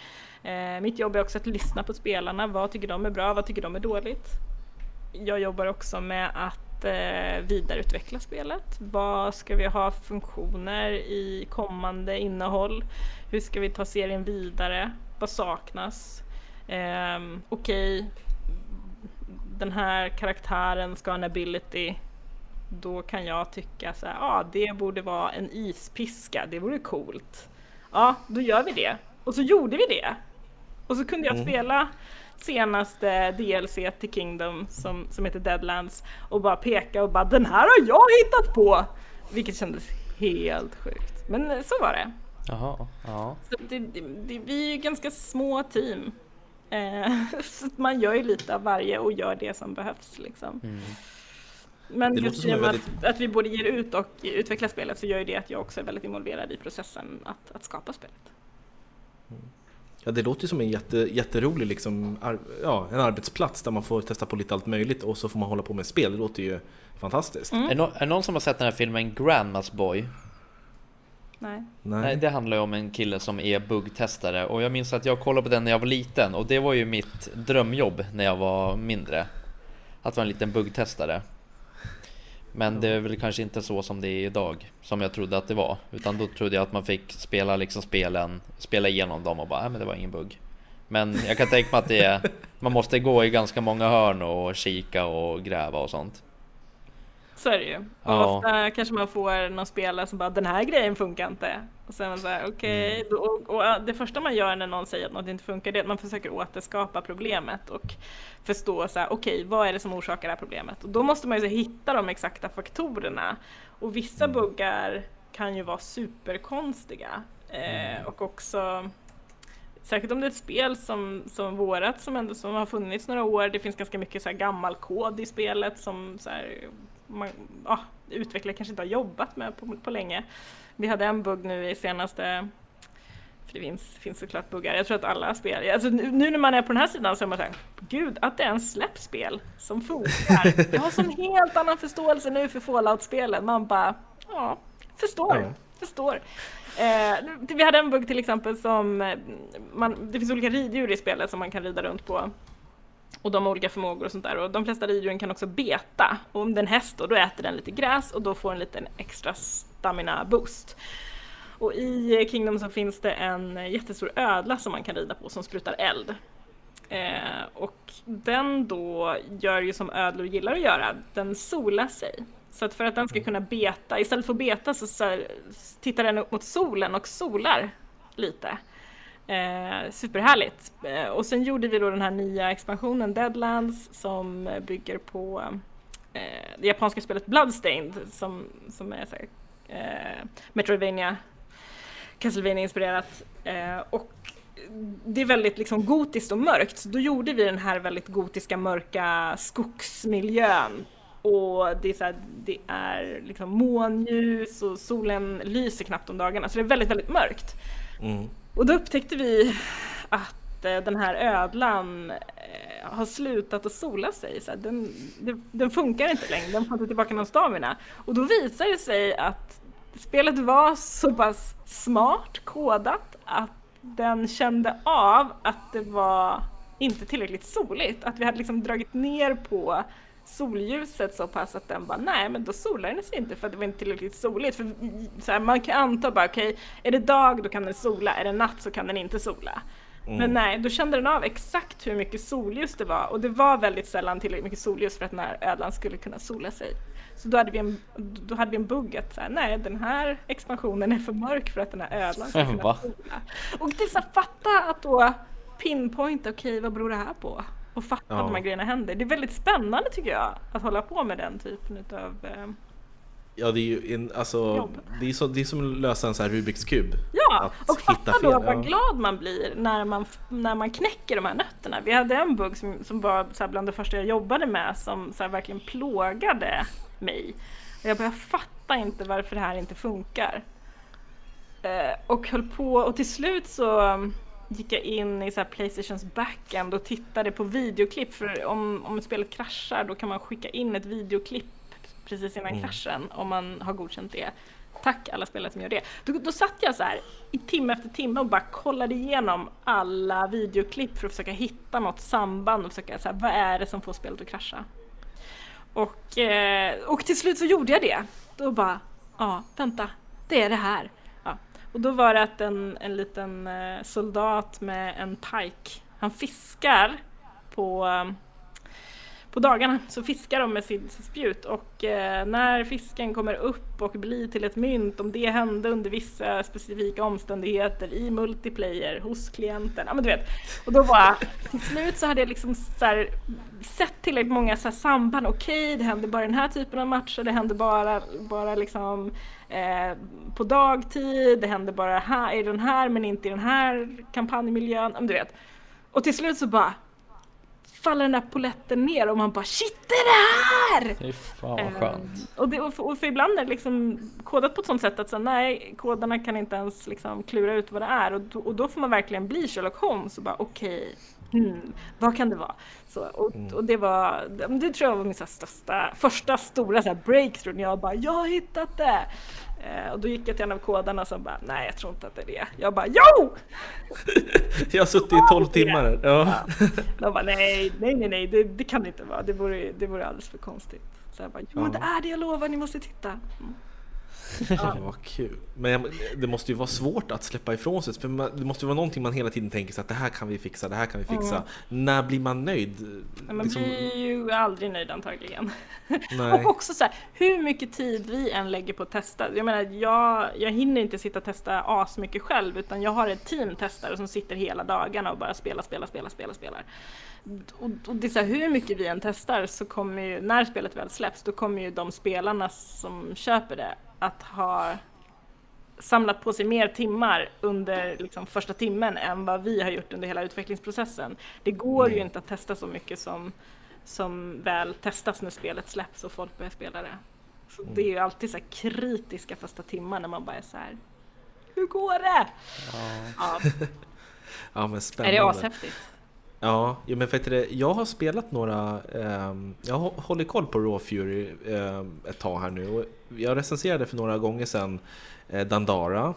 Mitt jobb är också att lyssna på spelarna. Vad tycker de är bra? Vad tycker de är dåligt? Jag jobbar också med att eh, vidareutveckla spelet. Vad ska vi ha för funktioner i kommande innehåll? Hur ska vi ta serien vidare? Vad saknas? Um, Okej, okay. den här karaktären ska ha en ability då kan jag tycka så här, ja ah, det borde vara en ispiska, det vore coolt. Ja, då gör vi det. Och så gjorde vi det. Och så kunde jag mm. spela senaste DLC till Kingdom som, som heter Deadlands och bara peka och bara den här har jag hittat på! Vilket kändes helt sjukt. Men så var det.
Jaha, ja.
Så det, det, det, vi är ju ganska små team. Eh, så man gör ju lite av varje och gör det som behövs liksom. Mm. Men det just genom väldigt... att, att vi både ger ut och utvecklar spelet så gör ju det att jag också är väldigt involverad i processen att, att skapa spelet.
Mm. Ja, det låter som en jätte, jätterolig liksom, ar, ja, en arbetsplats där man får testa på lite allt möjligt och så får man hålla på med spel. Det låter ju fantastiskt.
Mm. Är, no, är någon som har sett den här filmen Grandmas Boy?
Nej.
Nej. det handlar ju om en kille som är buggtestare och jag minns att jag kollade på den när jag var liten och det var ju mitt drömjobb när jag var mindre. Att vara en liten buggtestare. Men det är väl kanske inte så som det är idag, som jag trodde att det var. Utan då trodde jag att man fick spela liksom spelen, spela igenom dem och bara, nej men det var ingen bugg. Men jag kan tänka mig att det är, man måste gå i ganska många hörn och kika och gräva och sånt.
Så är det ju. Och ja. ofta kanske man får någon spelare som bara den här grejen funkar inte. Och sen är man såhär okej, okay. mm. och, och, det första man gör när någon säger att något inte funkar det är att man försöker återskapa problemet och förstå så här, okej okay, vad är det som orsakar det här problemet? Och då måste man ju hitta de exakta faktorerna. Och vissa mm. buggar kan ju vara superkonstiga. Eh, mm. och också Särskilt om det är ett spel som, som vårat som ändå som har funnits några år. Det finns ganska mycket så gammal kod i spelet som så här, man, ah, utvecklare kanske inte har jobbat med på, på länge. Vi hade en bugg nu i senaste för det finns, finns såklart buggar. Jag tror att alla spel, alltså nu när man är på den här sidan så är man såhär, gud att det är en släppspel som funkar. Jag har sån helt annan förståelse nu för Fallout-spelen. Man bara, ja, förstår, ja. förstår. Eh, vi hade en bugg till exempel som, man, det finns olika riddjur i spelet som man kan rida runt på och de har olika förmågor och sånt där. Och de flesta riddjuren kan också beta. Och om en häst då, då äter den lite gräs och då får den en liten extra stamina boost. Och i Kingdom så finns det en jättestor ödla som man kan rida på som sprutar eld. Eh, och den då gör ju som ödlor gillar att göra, den solar sig. Så att för att den ska kunna beta, istället för att beta så, så tittar den upp mot solen och solar lite. Eh, superhärligt! Eh, och sen gjorde vi då den här nya expansionen Deadlands som bygger på eh, det japanska spelet Bloodstained som, som är så eh, Metroidvania, Castlevania inspirerat. Eh, och det är väldigt liksom gotiskt och mörkt, så då gjorde vi den här väldigt gotiska mörka skogsmiljön. Och det är, så här, det är liksom månljus och solen lyser knappt om dagarna, så det är väldigt, väldigt mörkt.
Mm.
Och då upptäckte vi att den här ödlan eh, har slutat att sola sig. Så här, den, den, den, funkar inte längre, den får inte tillbaka någon stamina. Och då visar det sig att spelet var så pass smart kodat att den kände av att det var inte tillräckligt soligt. Att vi hade liksom dragit ner på solljuset så pass att den bara nej men då solar den sig inte för att det var inte tillräckligt soligt. För så här, man kan anta bara okej, okay, är det dag då kan den sola, är det natt så kan den inte sola. Mm. Men nej, då kände den av exakt hur mycket solljus det var och det var väldigt sällan tillräckligt mycket solljus för att den här ödlan skulle kunna sola sig. Så då hade vi en, då hade vi en bugg att så här, nej den här expansionen är för mörk för att den här ödlan ska kunna sola. Och det är så här, fatta att då pinpointa, okej okay, vad beror det här på? Och fatta ja. att de här grejerna händer. Det är väldigt spännande tycker jag att hålla på med den typen eh,
Ja det är ju en, alltså, det är, så, det är som att lösa en sån här Rubiks kub.
Ja, och fatta då ja. vad glad man blir när man, när man knäcker de här nötterna. Vi hade en bugg som, som var så bland det första jag jobbade med som så verkligen plågade mig. Och jag bara, jag fattar inte varför det här inte funkar. Eh, och höll på och till slut så um, gick jag in i så Playstations backend och tittade på videoklipp för om, om spelet kraschar då kan man skicka in ett videoklipp precis innan mm. kraschen om man har godkänt det. Tack alla spelare som gör det. Då, då satt jag så här i timme efter timme och bara kollade igenom alla videoklipp för att försöka hitta något samband och försöka så här, vad är det som får spelet att krascha? Och, eh, och till slut så gjorde jag det. Då bara, ja, vänta, det är det här. Ja. Och då var det att en, en liten eh, soldat med en pike, han fiskar på på dagarna så fiskar de med sitt spjut och eh, när fisken kommer upp och blir till ett mynt, om det hände under vissa specifika omständigheter i multiplayer hos klienten, ja men du vet. Och då var till slut så hade jag liksom så här, sett tillräckligt många så här samband, okej okay, det händer bara i den här typen av matcher, det händer bara, bara liksom eh, på dagtid, det händer bara här, i den här men inte i den här kampanjmiljön, ja men du vet. Och till slut så bara faller den där poletten ner och man bara shit det är det här!
Fy fan vad ehm, skönt. Um,
och, det, och, för, och för ibland är det liksom kodat på ett sånt sätt att så, nej, kodarna kan inte ens liksom klura ut vad det är och, och då får man verkligen bli Sherlock Holmes och bara okej, okay, hmm, vad kan det vara? Så, och, mm. och det var, det tror jag var min största, första stora så breakthrough när jag bara jag har hittat det! Eh, och då gick jag till en av kodarna som bara, nej jag tror inte att det är det. Jag bara, jo!
jag har suttit i 12 timmar. Ja.
ja. De bara, nej, nej, nej, nej, det, det kan det inte vara. Det vore, det vore alldeles för konstigt. Så jag bara, jo men det är det, jag lovar, ni måste titta. Mm.
Ja. Vad kul. Men det måste ju vara svårt att släppa ifrån sig. För det måste ju vara någonting man hela tiden tänker sig att det här kan vi fixa, det här kan vi fixa. Mm. När blir man nöjd?
Man liksom... blir ju aldrig nöjd antagligen. och också så här, hur mycket tid vi än lägger på att testa. Jag menar, jag, jag hinner inte sitta och testa asmycket själv utan jag har ett team testare som sitter hela dagarna och bara spelar, spelar, spelar, spelar, spelar. Och, och det är så här, hur mycket vi än testar så kommer ju, när spelet väl släpps, då kommer ju de spelarna som köper det att ha samlat på sig mer timmar under liksom, första timmen än vad vi har gjort under hela utvecklingsprocessen. Det går mm. ju inte att testa så mycket som, som väl testas när spelet släpps och folk börjar spela det. Så mm. Det är ju alltid så kritiska första timmar när man bara är så här, hur går det?
Ja, ja. ja men spännande.
Är det ashäftigt?
Ja, men vet du, jag har spelat några, eh, jag håller koll på Raw Fury eh, ett tag här nu och jag recenserade för några gånger sedan eh, Dandara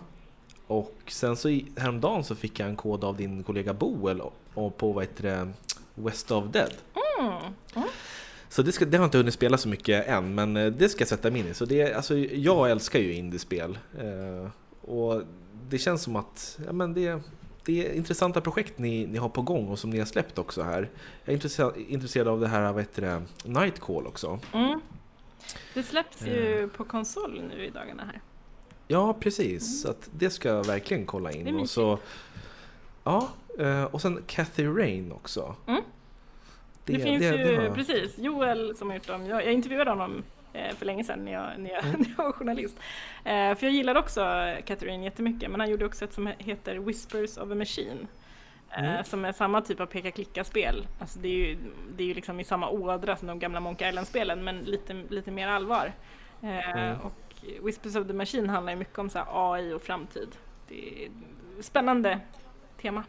och sen så häromdagen så fick jag en kod av din kollega Boel och på vad heter det, West of Dead. Mm. Mm. Så det, ska, det har jag inte hunnit spela så mycket än men eh, det ska jag sätta mig in i. Så det, alltså, jag älskar ju indiespel eh, och det känns som att ja, men det, det är intressanta projekt ni, ni har på gång och som ni har släppt också här. Jag är intresserad, intresserad av det här, vad heter det, Nightcall också. Mm.
Det släpps ju uh. på konsol nu i dagarna här.
Ja, precis. Mm. Så det ska jag verkligen kolla in. och så, ja, eh, och sen Cathy Rain också. Mm.
Det, det, finns det, ju, det har... precis, Joel som har gjort dem. Jag, jag intervjuade honom eh, för länge sedan när jag, när jag, när jag var journalist. Eh, för jag gillade också Catherine jättemycket men han gjorde också ett som heter Whispers of a Machine. Eh, mm. Som är samma typ av peka-klicka-spel. Alltså det är ju, det är ju liksom i samma ådra som de gamla Monkey Island-spelen men lite, lite mer allvar. Eh, mm. Och Whispers of the Machine handlar ju mycket om så AI och framtid. Det är spännande tema.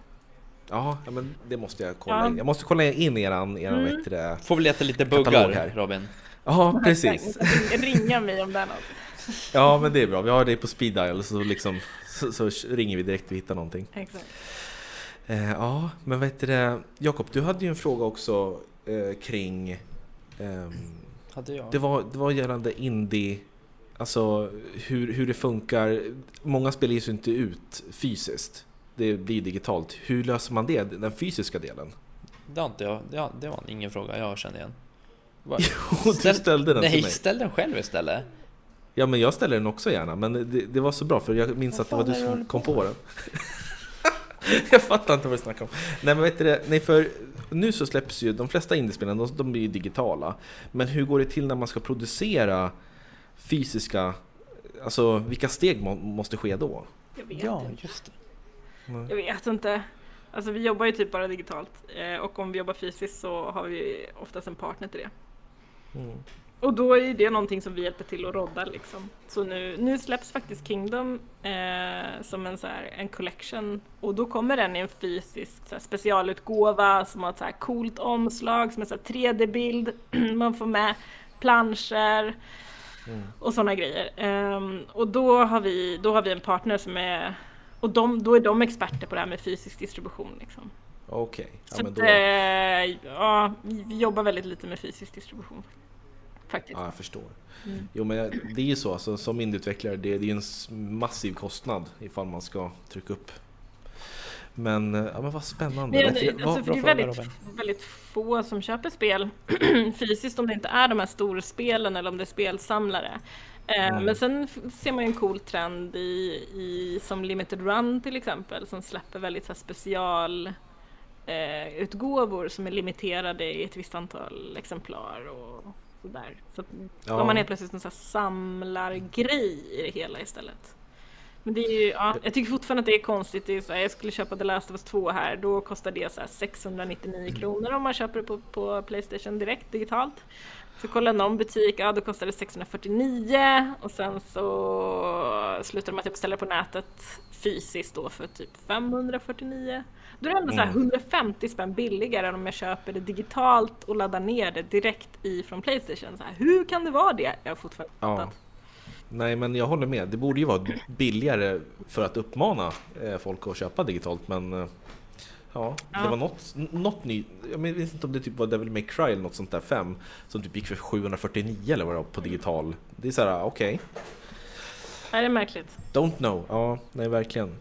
Ja, men det måste jag kolla ja. in. Jag måste kolla in eran, eran mm. det,
Får vi leta lite buggar här Robin.
Ja, precis.
Ringa mig om det är något.
Ja, men det är bra. Vi har det på speed dial så, liksom, så, så ringer vi direkt och hittar någonting.
Exakt.
Eh, ja, men vet du Jakob, du hade ju en fråga också eh, kring... Eh,
hade jag?
Det var, det var gällande indie, alltså hur, hur det funkar. Många spel ges ju inte ut fysiskt. Det blir digitalt. Hur löser man det, den fysiska delen?
Det, har inte jag, det, det var ingen fråga jag kände igen.
Jo, du ställde den
Nej,
till mig.
ställ den själv istället.
Ja, men jag ställer den också gärna. Men det, det var så bra för jag minns Vad att det var du som kom på den. jag fattar inte vad du snackar om. Nej men vet du det, nej för nu så släpps ju de flesta indiespelen, de, de blir ju digitala. Men hur går det till när man ska producera fysiska, alltså vilka steg må, måste ske då?
Jag vet ja, inte. just det. Jag vet inte. Alltså vi jobbar ju typ bara digitalt eh, och om vi jobbar fysiskt så har vi oftast en partner till det. Mm. Och då är det någonting som vi hjälper till att rodda liksom. Så nu, nu släpps faktiskt Kingdom eh, som en, så här, en collection och då kommer den i en fysisk så här, specialutgåva som har ett så här coolt omslag som är så 3D-bild. Man får med planscher mm. och sådana grejer. Um, och då har, vi, då har vi en partner som är och de, då är de experter på det här med fysisk distribution. Liksom.
Okej. Okay.
Ja, så då... äh, ja, vi jobbar väldigt lite med fysisk distribution faktiskt.
Ja, jag förstår. Mm. Jo, men det är ju så, alltså, som indieutvecklare, det, det är en massiv kostnad ifall man ska trycka upp. Men, eh, ja, men vad spännande.
Men, det, alltså, det är väldigt, väldigt få som köper spel fysiskt om det inte är de här storspelen eller om det är spelsamlare. Eh, mm. Men sen ser man ju en cool trend i, i som Limited Run till exempel som släpper väldigt så special eh, utgåvor som är limiterade i ett visst antal exemplar och sådär. Så ja. har man helt plötsligt en sån samlargrej i det hela istället. Men det är ju, ja, jag tycker fortfarande att det är konstigt. Det är så här, jag skulle köpa The Last of Us 2 här, då kostar det så 699 mm. kronor om man köper det på, på Playstation direkt digitalt. Så kollade någon butik, ja då kostade det 649 och sen så slutade man typ ställa på nätet fysiskt då för typ 549. Då är det ändå mm. så 150 spänn billigare än om jag köper det digitalt och laddar ner det direkt ifrån Playstation. Så här, hur kan det vara det? Jag har fortfarande ja.
Nej men jag håller med, det borde ju vara billigare för att uppmana eh, folk att köpa digitalt men eh, Ja, ja, det var något, något nytt. Jag vet inte om det typ var Devil May Cry eller något sånt där 5 som typ gick för 749 eller vad det var på digital. Det är så här, okej. Okay.
Ja, det är märkligt.
Don't know. Ja, nej verkligen.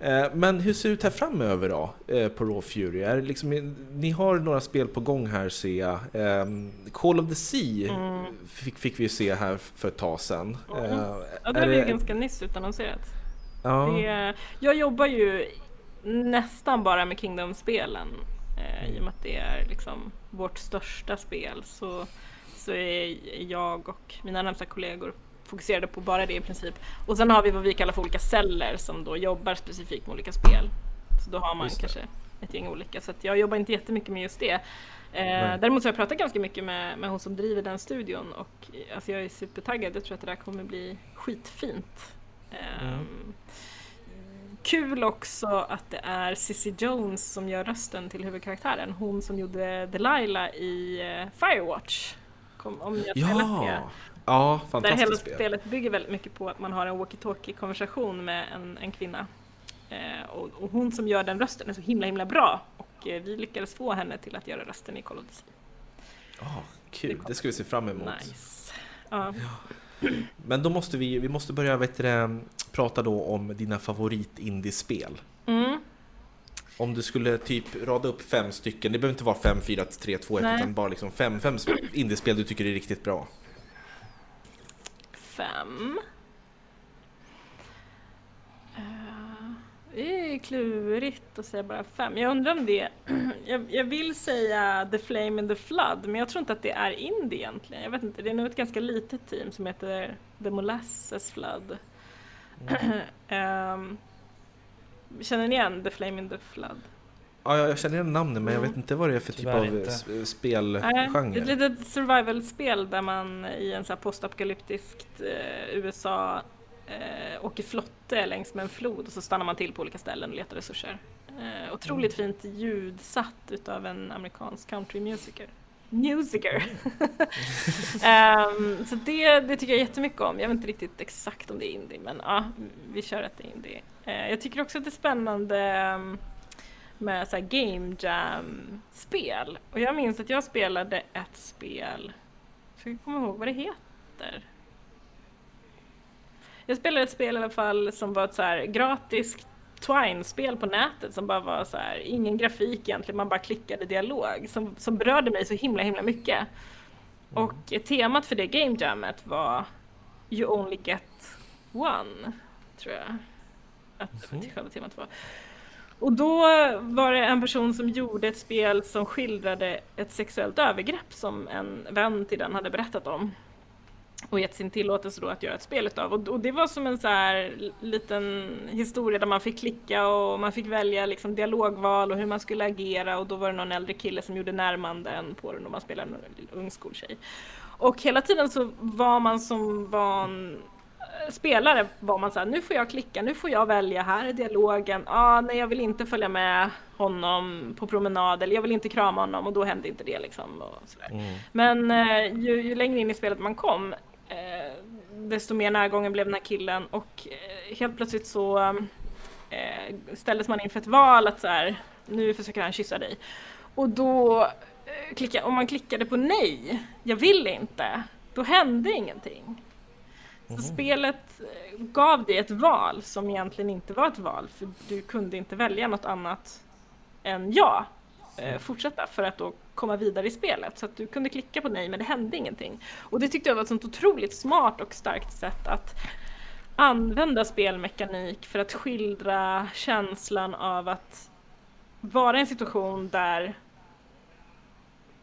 Eh, men hur ser det ut här framöver då eh, på Raw Fury? Är liksom, ni har några spel på gång här ser jag. Ehm, Call of the Sea mm. fick, fick vi se här för ett tag sedan.
Mm. Ja, det är det ganska nyss utannonserat. Ja. Det, jag jobbar ju nästan bara med Kingdom-spelen. Eh, I och med att det är liksom vårt största spel så, så är jag och mina närmsta kollegor fokuserade på bara det i princip. Och sen har vi vad vi kallar för olika celler som då jobbar specifikt med olika spel. Så då har man kanske ett gäng olika. Så jag jobbar inte jättemycket med just det. Eh, däremot så har jag pratat ganska mycket med, med hon som driver den studion och alltså jag är supertaggad. Jag tror att det där kommer bli skitfint. Mm. Um, kul också att det är Cissy Jones som gör rösten till huvudkaraktären. Hon som gjorde Delilah i uh, Firewatch. Kom, om jag
ja. Ja, fantastiskt
Där hela spel. spelet bygger väldigt mycket på att man har en walkie-talkie konversation med en, en kvinna. Eh, och, och, hon som gör den rösten är så himla himla bra och eh, vi lyckades få henne till att göra rösten i Call of Duty.
Oh, kul, det, det ska vi se fram emot.
Nice. Ja.
Men då måste vi, vi måste börja vet du, prata då om dina favorit-indiespel. Mm. Om du skulle typ rada upp fem stycken, det behöver inte vara fem, fyra, tre, två, ett, utan bara liksom fem, fem indiespel du tycker är riktigt bra.
Fem? Uh, det är klurigt att säga bara fem. Jag undrar om det... Jag, jag, vill säga The Flame in the Flood, men jag tror inte att det är indie egentligen. Jag vet inte, det är nog ett ganska litet team som heter The Molasses Flood. Mm. um, känner ni igen The Flame in the Flood?
Ja, jag känner igen namnet men jag vet inte vad det är för Tyvärr typ av spelgenre.
Det är ett litet survival-spel där man i en så här postapokalyptiskt eh, USA eh, åker flotte längs med en flod och så stannar man till på olika ställen och letar resurser. Eh, otroligt mm. fint ljudsatt utav en amerikansk countrymusiker. Musiker! um, så det, det tycker jag jättemycket om. Jag vet inte riktigt exakt om det är indie men ja, vi kör att det är indie. Uh, jag tycker också att det är spännande um, med så game jam-spel. Och jag minns att jag spelade ett spel, jag ska komma ihåg vad det heter. Jag spelade ett spel i alla fall som var ett så här gratis Twine-spel på nätet som bara var så här, ingen grafik egentligen, man bara klickade dialog som, som berörde mig så himla himla mycket. Och temat för det game jammet var You only get one, tror jag att mm. själva temat var. Och då var det en person som gjorde ett spel som skildrade ett sexuellt övergrepp som en vän till den hade berättat om och gett sin tillåtelse då att göra ett spel utav. Och, och det var som en så här liten historia där man fick klicka och man fick välja liksom dialogval och hur man skulle agera och då var det någon äldre kille som gjorde närmanden på den och man spelade en ung skoltjej. Och hela tiden så var man som van spelare var man såhär, nu får jag klicka, nu får jag välja, här är dialogen, ah, nej jag vill inte följa med honom på promenad eller jag vill inte krama honom och då hände inte det liksom. Mm. Men eh, ju, ju, längre in i spelet man kom eh, desto mer närgången blev den här killen och eh, helt plötsligt så eh, ställdes man inför ett val att så här, nu försöker han kyssa dig. Och då eh, klicka, om man klickade på nej, jag vill inte, då hände ingenting. Mm. spelet eh, gav dig ett val som egentligen inte var ett val för du kunde inte välja något annat än ja, eh, fortsätta för att då komma vidare i spelet. Så att du kunde klicka på nej men det hände ingenting. Och det tyckte jag var ett sånt otroligt smart och starkt sätt att använda spelmekanik för att skildra känslan av att vara i en situation där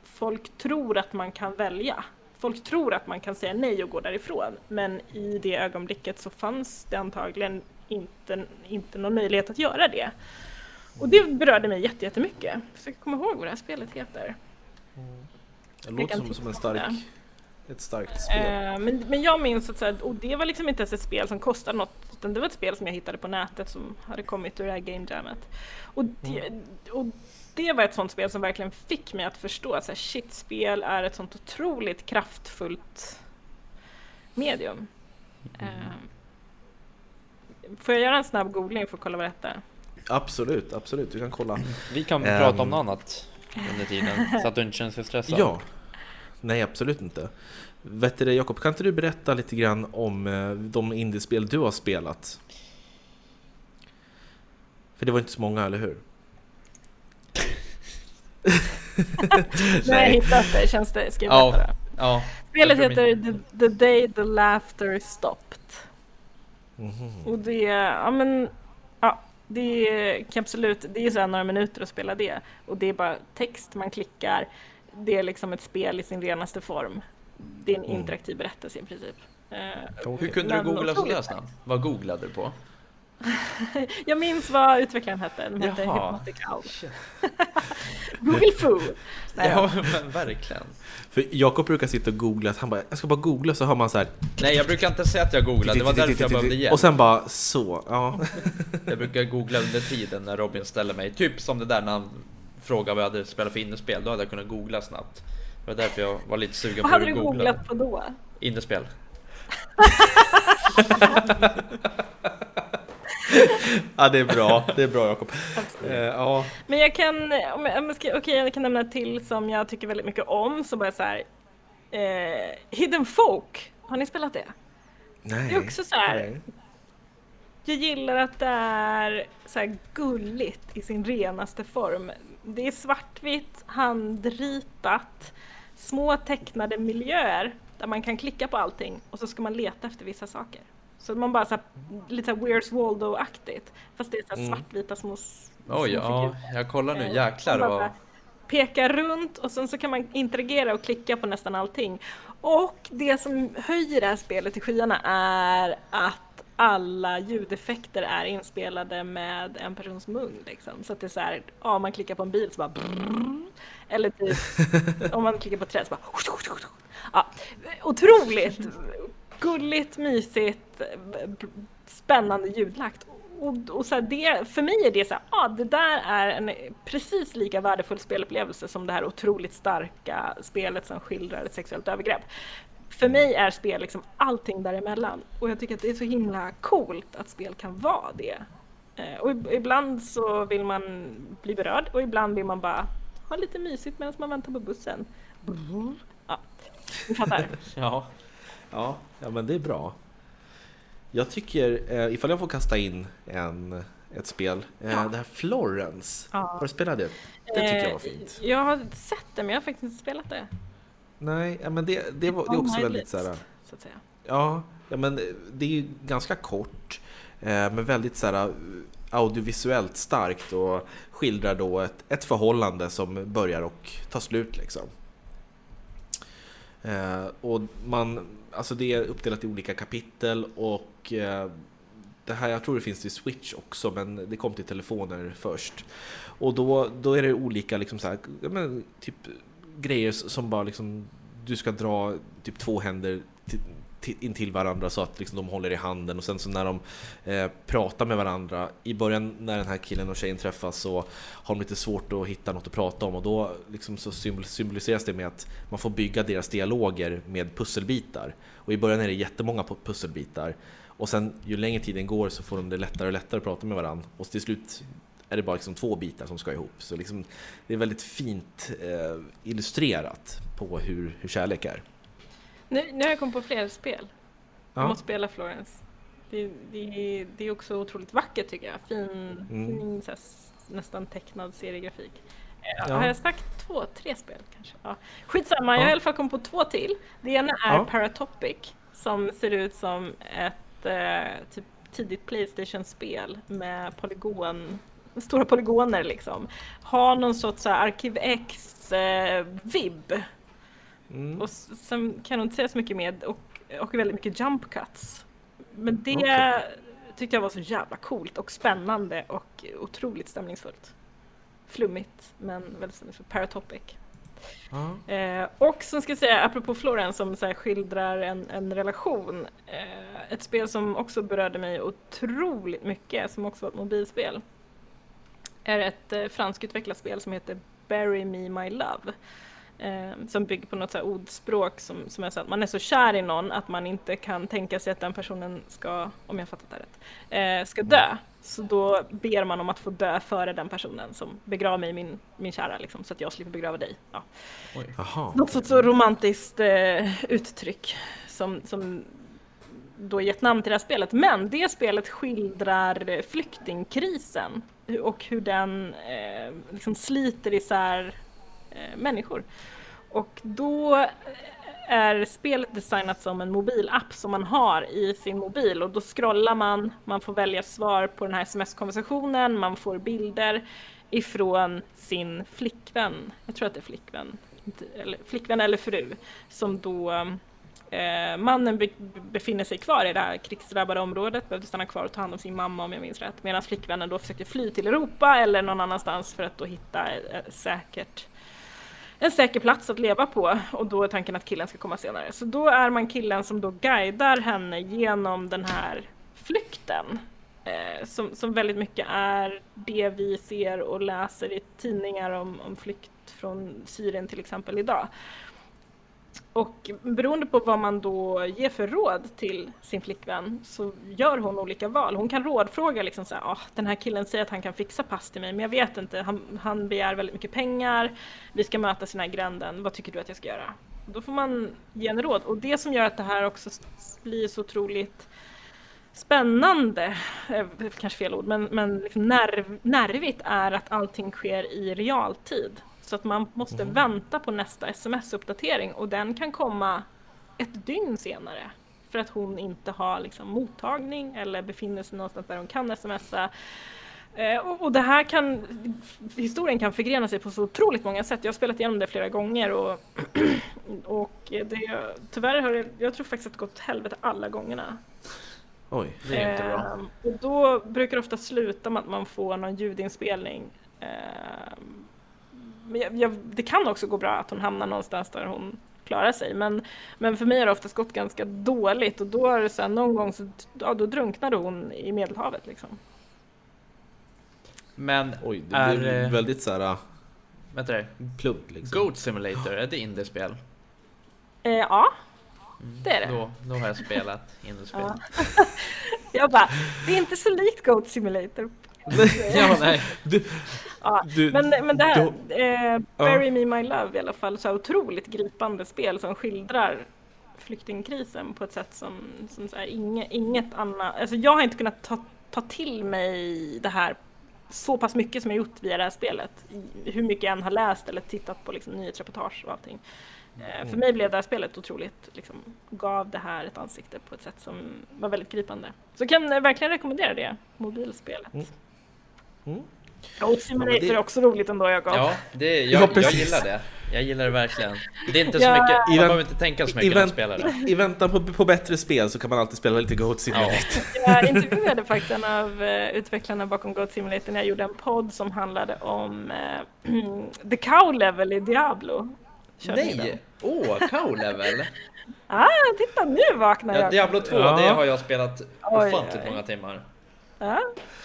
folk tror att man kan välja folk tror att man kan säga nej och gå därifrån men i det ögonblicket så fanns det antagligen inte, inte någon möjlighet att göra det. Och det berörde mig jättemycket. Jag försöker komma ihåg vad det här spelet heter.
Mm. Det låter som, som en stark, ett starkt spel.
Uh, men, men jag minns att, så här, och det var liksom inte ens ett spel som kostade något, utan det var ett spel som jag hittade på nätet som hade kommit ur det här game jammet. Och det, mm. och det var ett sånt spel som verkligen fick mig att förstå att shit, spel är ett sånt otroligt kraftfullt medium. Mm. Uh, får jag göra en snabb googling för att kolla vad detta är?
Absolut, absolut, du kan kolla.
Vi kan um, prata om något annat under tiden så att du inte känner dig stressad.
Ja, nej absolut inte. Vet du, Jakob, kan inte du berätta lite grann om eh, de indiespel du har spelat? För det var inte så många, eller hur?
Nej, jag hittat det. Känns det? Ska jag ja, det? Ja. Spelet heter the, the Day the Laughter Stopped. Mm -hmm. Och det, ja men, ja, det kan absolut, det är så några minuter att spela det. Och det är bara text man klickar. Det är liksom ett spel i sin renaste form. Det är en mm. interaktiv berättelse i princip.
Uh, Hur kunde du googla sådär snabbt? Vad googlade du på?
jag minns vad utvecklaren hette. Den hette Hypnotic Owl. Google Foo.
Nej, ja, men verkligen.
För Jakob brukar sitta och googla, han bara, jag ska bara googla så har man så här.
Nej, jag brukar inte säga att jag googlar, det var därför jag behövde hjälp.
Och sen bara så, ja.
jag brukar googla under tiden när Robin ställer mig, typ som det där när han frågade vad jag hade spelat för innespel, då hade jag kunnat googla snabbt. Det var därför jag var lite sugen
på att googla. Vad hade du googlat på då?
Innespel.
ja, det är bra. Det är bra Jakob. Eh, ja.
Men jag kan, om jag, om jag, ska, okay, jag kan nämna till som jag tycker väldigt mycket om, så bara så här. Eh, Hidden Folk, har ni spelat det?
Nej.
Det är också så här. Jag gillar att det är så här gulligt i sin renaste form. Det är svartvitt, handritat, små tecknade miljöer där man kan klicka på allting och så ska man leta efter vissa saker Så man bara så här, lite så här Where's Waldo-aktigt. Fast det är så här
Mm.
svartvita små, s-
Oj,
små
ja, jag kollar nu.
Eh,
Jäklar
bara
vad...
Peka runt och sen så kan man interagera och klicka på nästan allting. Och det som höjer det här spelet till skyarna är att alla ljudeffekter är inspelade med en persons mun. Liksom. Så att det är så här, ja, om man klickar på en bil så bara brrrr. Eller typ om man klickar på ett träd så bara ja, Otroligt gulligt, mysigt, spännande ljudlagt. Och, och så det, för mig är det så här, ah, det där är en precis lika värdefull spelupplevelse som det här otroligt starka spelet som skildrar ett sexuellt övergrepp. För mig är spel liksom allting däremellan och jag tycker att det är så himla coolt att spel kan vara det. Eh, Och ib- ibland så vill man bli berörd och ibland vill man bara ha lite mysigt medan man väntar på bussen. Brrr. Ja, ni fattar.
Ja.
Ja, ja men det är bra. Jag tycker, eh, ifall jag får kasta in en, ett spel, eh,
Ja.
det här Florence.
Ja.
Har du spelat det? Det tycker jag var
Eh,
fint.
Jag har sett det men jag har faktiskt inte spelat det.
Nej, ja, men det, det, var, det är också väldigt
list,
så här,
så att säga.
ja, ja men det är ju ganska kort, eh, men väldigt så här audiovisuellt starkt och skildrar då ett, ett förhållande som börjar och tar slut liksom. Eh, och man, alltså det är uppdelat i olika kapitel och eh, det här, jag tror det finns till Switch också men det kom till telefoner först. Och då, då är det olika liksom så här, men, typ grejer som bara liksom du ska dra typ två händer till, intill in till varandra så att liksom de håller i handen. Och sen så när de eh, pratar med varandra i början när den här killen och tjejen träffas så har de lite svårt att hitta något att prata om. Och då liksom så symboliseras det med att man får bygga deras dialoger med pusselbitar. Och i början är det jättemånga pusselbitar. Och sen ju längre tiden går så får de det lättare och lättare att prata med varandra och till slut är det bara liksom två bitar som ska ihop. Så liksom, det är väldigt fint eh, illustrerat på hur, hur kärlek är.
Nu, nu har jag kommit på fler spel. Jag
Ja.
måste spela Florence. Det, det, det är också otroligt vackert tycker jag. Fin,
Mm.
fin så här, nästan tecknad seriegrafik. Eh,
Ja.
Har jag sagt två, tre spel kanske? Ja. Skitsamma, jag har
Ja.
i alla fall kommit på två till. Det ena är
Ja.
Paratopic som ser ut som ett eh, typ tidigt Playstation-spel med polygon stora polygoner liksom. Har någon sorts så här Arkiv X-vibb.
Mm.
Och sen kan hon inte säga så mycket med och, och väldigt mycket jump cuts. Men det
Okej.
tyckte jag var så jävla coolt och spännande och otroligt stämningsfullt. Flummigt men väldigt stämningsfullt. Paratopic.
Ja.
Eh, och som ska jag säga, apropå Florence som så skildrar en, en relation. Eh, ett spel som också berörde mig otroligt mycket, som också var ett mobilspel. Är ett eh, franskutvecklat spel som heter Bury Me My Love. Eh, som bygger på något så här ordspråk som, som är så att man är så kär i någon att man inte kan tänka sig att den personen ska, om jag fattat det rätt, eh, ska dö. Så då ber man om att få dö före den personen som begrav mig, min, min kära, liksom, så att jag slipper begrava dig. Ja. Något sorts så romantiskt eh, uttryck som, som då gett namn till det här spelet. Men det spelet skildrar flyktingkrisen och hur den eh, liksom sliter isär Eh, människor. Och då eh, är spelet designat som en mobilapp som man har i sin mobil. Och då scrollar man, man får välja svar på den här sms-konversationen, man får bilder ifrån sin flickvän, jag tror att det är flickvän, eller, flickvän eller fru, som då eh, mannen be, befinner sig kvar i det här krigsdrabbade området, behövde stanna kvar och ta hand om sin mamma om jag minns rätt, medan flickvännen då försökte fly till Europa eller någon annanstans för att då hitta ett säkert en säker plats att leva på och då är tanken att killen ska komma senare. Så då är man killen som då guidar henne genom den här flykten. Eh, som, som väldigt mycket är det vi ser och läser i tidningar om, om flykt från Syrien till exempel idag. Och beroende på vad man då ger för råd till sin flickvän så gör hon olika val. Hon kan rådfråga liksom så här, oh, den här killen säger att han kan fixa pass till mig men jag vet inte, han, han begär väldigt mycket pengar, vi ska mötas i den här gränden, vad tycker du att jag ska göra? Då får man ge en råd och det som gör att det här också blir så otroligt spännande, eh, kanske fel ord, men, men liksom nerv, nervigt är att allting sker i realtid. Så att man måste vänta på nästa sms-uppdatering och den kan komma ett dygn senare. för att hon inte har liksom, mottagning eller befinner sig någonstans där hon kan smsa. Eh, och, och, det här kan, historien kan förgrena sig på så otroligt många sätt. Jag har spelat igenom det flera gånger och, och det, tyvärr har det, jag tror faktiskt att det gått åt helvete alla gångerna.
Oj,
det är inte bra.
Eh, och då brukar det ofta sluta med att man får någon ljudinspelning. Eh, men jag, jag, det kan också gå bra att hon hamnar någonstans där hon klarar sig. Men, men för mig har det oftast gått ganska dåligt och då är det så här, någon gång så ja, då drunknade hon i Medelhavet liksom.
Men
Oj, det är, blir
eh,
väldigt så här
Vänta där.
plumpt liksom.
Goat Simulator, är det indiespel?
Eh, ja, det är det.
Då, då har jag spelat indiespel.
Ja. jag bara, det är inte så likt Goat Simulator.
ja, nej.
Du,
Ja,
du,
men, men det här, eh, Bury Me My Love i alla fall, så här otroligt gripande spel som skildrar flyktingkrisen på ett sätt som, som så här, inget, inget annat, alltså jag har inte kunnat ta, ta till mig det här så pass mycket som jag gjort via det här spelet. Hur mycket jag än har läst eller tittat på liksom, nyhetsreportage och allting. Eh, För mig blev det här spelet otroligt, liksom, gav det här ett ansikte på ett sätt som var väldigt gripande. Så jag kan verkligen rekommendera det, mobilspelet.
Mm. Mm.
Och Simulator
det-
är också roligt ändå, Jakob.
Ja, det,
Ja,
jag, jag
precis.
gillar det. Jag gillar det verkligen. Det är inte så
Ja.
mycket, man behöver inte tänka så mycket
I,
när man spelar det.
I väntan på, på bättre spel så kan man alltid spela lite Goat Simulator.
Jag intervjuade faktiskt en av eh, utvecklarna bakom Goat Simulator när jag gjorde en podd som handlade om eh, The Cow Level i Diablo. Den?
Nej! Åh, cow level!
Ah, titta nu vaknar
Ja,
jag!
Diablo 2,
Ja.
det har jag spelat
Oj,
ofantligt
oj.
många timmar.
Ja.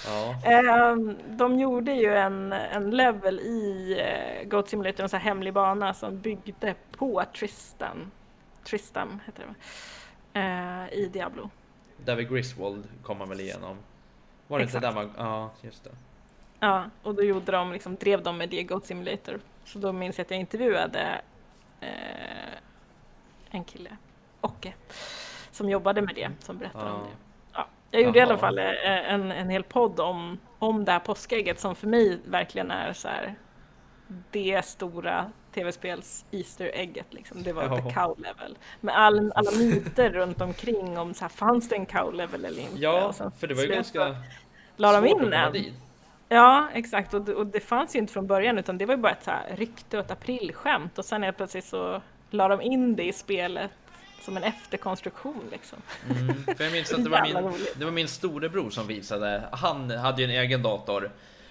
Ja.
Ehm, de gjorde ju en, en level i uh, Goat Simulator, en sån här hemlig bana som byggde på Tristan. Tristam heter det? Eh, I Diablo.
David Griswold kom man väl igenom. Var det inte
Exakt.
där man... Ja, just det.
Ja, och då gjorde de, liksom, drev de med det Goat Simulator. Så då minns jag att jag intervjuade eh, en kille, Ocke, som jobbade med det, som berättade om
Ja.
det. Ja, jag gjorde i alla fall eh, en, en hel podd om, om det här påskägget som för mig verkligen är så här det stora tv-spels Easter egget liksom. Det var
Ja.
the cow level. Med all, alla myter runt omkring om så här, fanns det en cow level eller inte?
Ja, för det var ju ganska
la de
svårt
in
att komma
en.
dit.
Ja, exakt. Och det, och det fanns ju inte från början utan det var ju bara ett så här rykte och ett aprilskämt och sen helt plötsligt så la de in det i spelet som en efterkonstruktion liksom.
Mm, för jag minns att det var, min, det var min storebror som visade. Han hade ju en egen dator.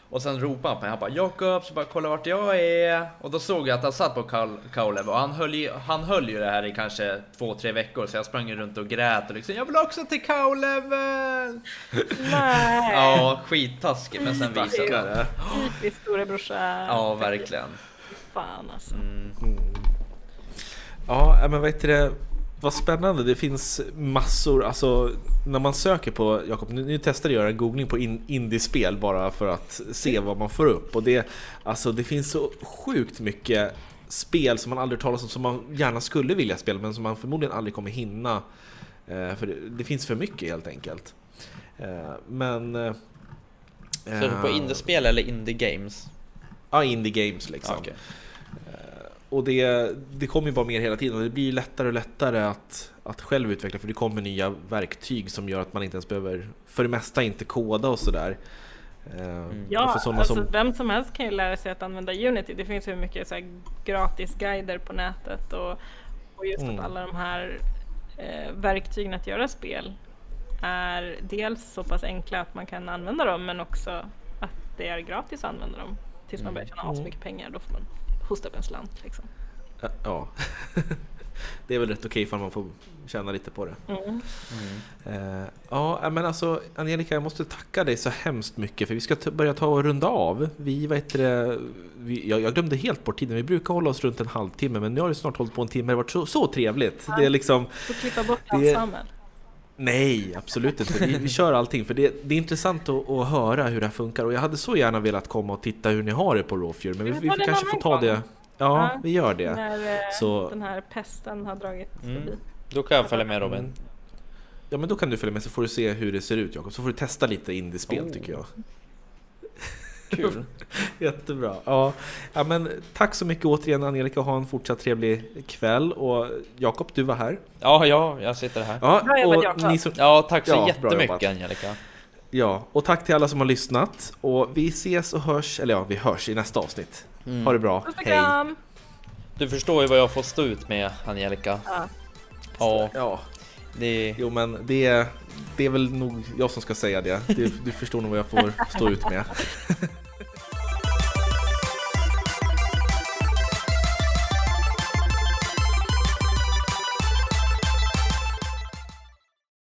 Och sen ropade han på mig, han bara Jakob, så bara kolla vart jag är. Och då såg jag att han satt på Cowlevel och han höll, ju, han höll ju det här i kanske två, tre veckor. Så jag sprang runt och grät och liksom, jag vill också till Cowlevel!
Nej,
Ja, skittaskigt men sen visade det.
Stackare.
typiskt storebrorsa.
Ja, verkligen.
Fan alltså.
Mm.
Ja, men vad heter det? Vad spännande, det finns massor, alltså när man söker på, Jakob, nu, nu testade jag en googling på in, indiespel bara för att se vad man får upp och det, alltså det finns så sjukt mycket spel som man aldrig talas om som man gärna skulle vilja spela men som man förmodligen aldrig kommer hinna eh, för det, det finns för mycket helt enkelt. Eh, men... eh,
Så på
eh,
indiespel eller indie games?
Ja, indie games liksom.
Okej.
Och det, det kommer ju bara mer hela tiden och det blir lättare och lättare att, att själv utveckla för det kommer nya verktyg som gör att man inte ens behöver, för det mesta inte koda och sådär. Eh, och
Ja, alltså
som,
vem som helst kan ju lära sig att använda Unity. Det finns hur mycket så här gratis guider på nätet och, och just
Mm.
att alla de här eh, verktygen att göra spel är dels så pass enkla att man kan använda dem men också att det är gratis att använda dem. Tills man börjar tjäna
Mm.
så mycket pengar, då får man hosta upp en slant liksom.
ja. det är väl rätt okej ifall man får tjäna lite på det.
Mm.
Eh, ja, men alltså Angelica, jag måste tacka dig så hemskt mycket för vi ska börja ta och runda av. Vi, vad heter det, vi, jag, jag glömde helt bort tiden, vi brukar hålla oss runt en halvtimme men nu har det snart hållit på en timme, det har varit så, så trevligt. Det är liksom,
Får klippa bort allt.
Nej absolut inte, vi, vi kör allting för det, det är intressant att, att höra hur det här funkar och jag hade så gärna velat komma och titta hur ni har det på Rawfure men vi,
Vi
vi får kanske få
annan
ta
gång.
det. Ja,
Ja.
vi gör det.
När eh,
Så-
den här pesten har dragit
Mm.
förbi.
Då kan jag följa med Robin.
Ja men då kan du följa med så får du se hur det ser ut Jakob, så får du testa lite indiespel
Oh.
tycker jag.
Kul.
Jättebra. Ja. ja, men tack så mycket återigen Angelica. Ha en fortsatt trevlig kväll. Och Jakob, du var här.
Ja, ja, jag sitter här.
Ja,
Bra jobbat,
och
Jakob.
ni som,
Ja, tack så
Ja,
jättemycket. Angelica.
ja, och tack till alla som har lyssnat. Och vi ses och hörs, eller ja, vi hörs i nästa avsnitt. Ha det bra. Hej.
Du förstår ju vad jag får stå ut med Angelica.
Ja.
Ja,
Ja,
det...
jo men det, det är väl nog jag som ska säga det. Du, du förstår nog vad jag får stå ut med.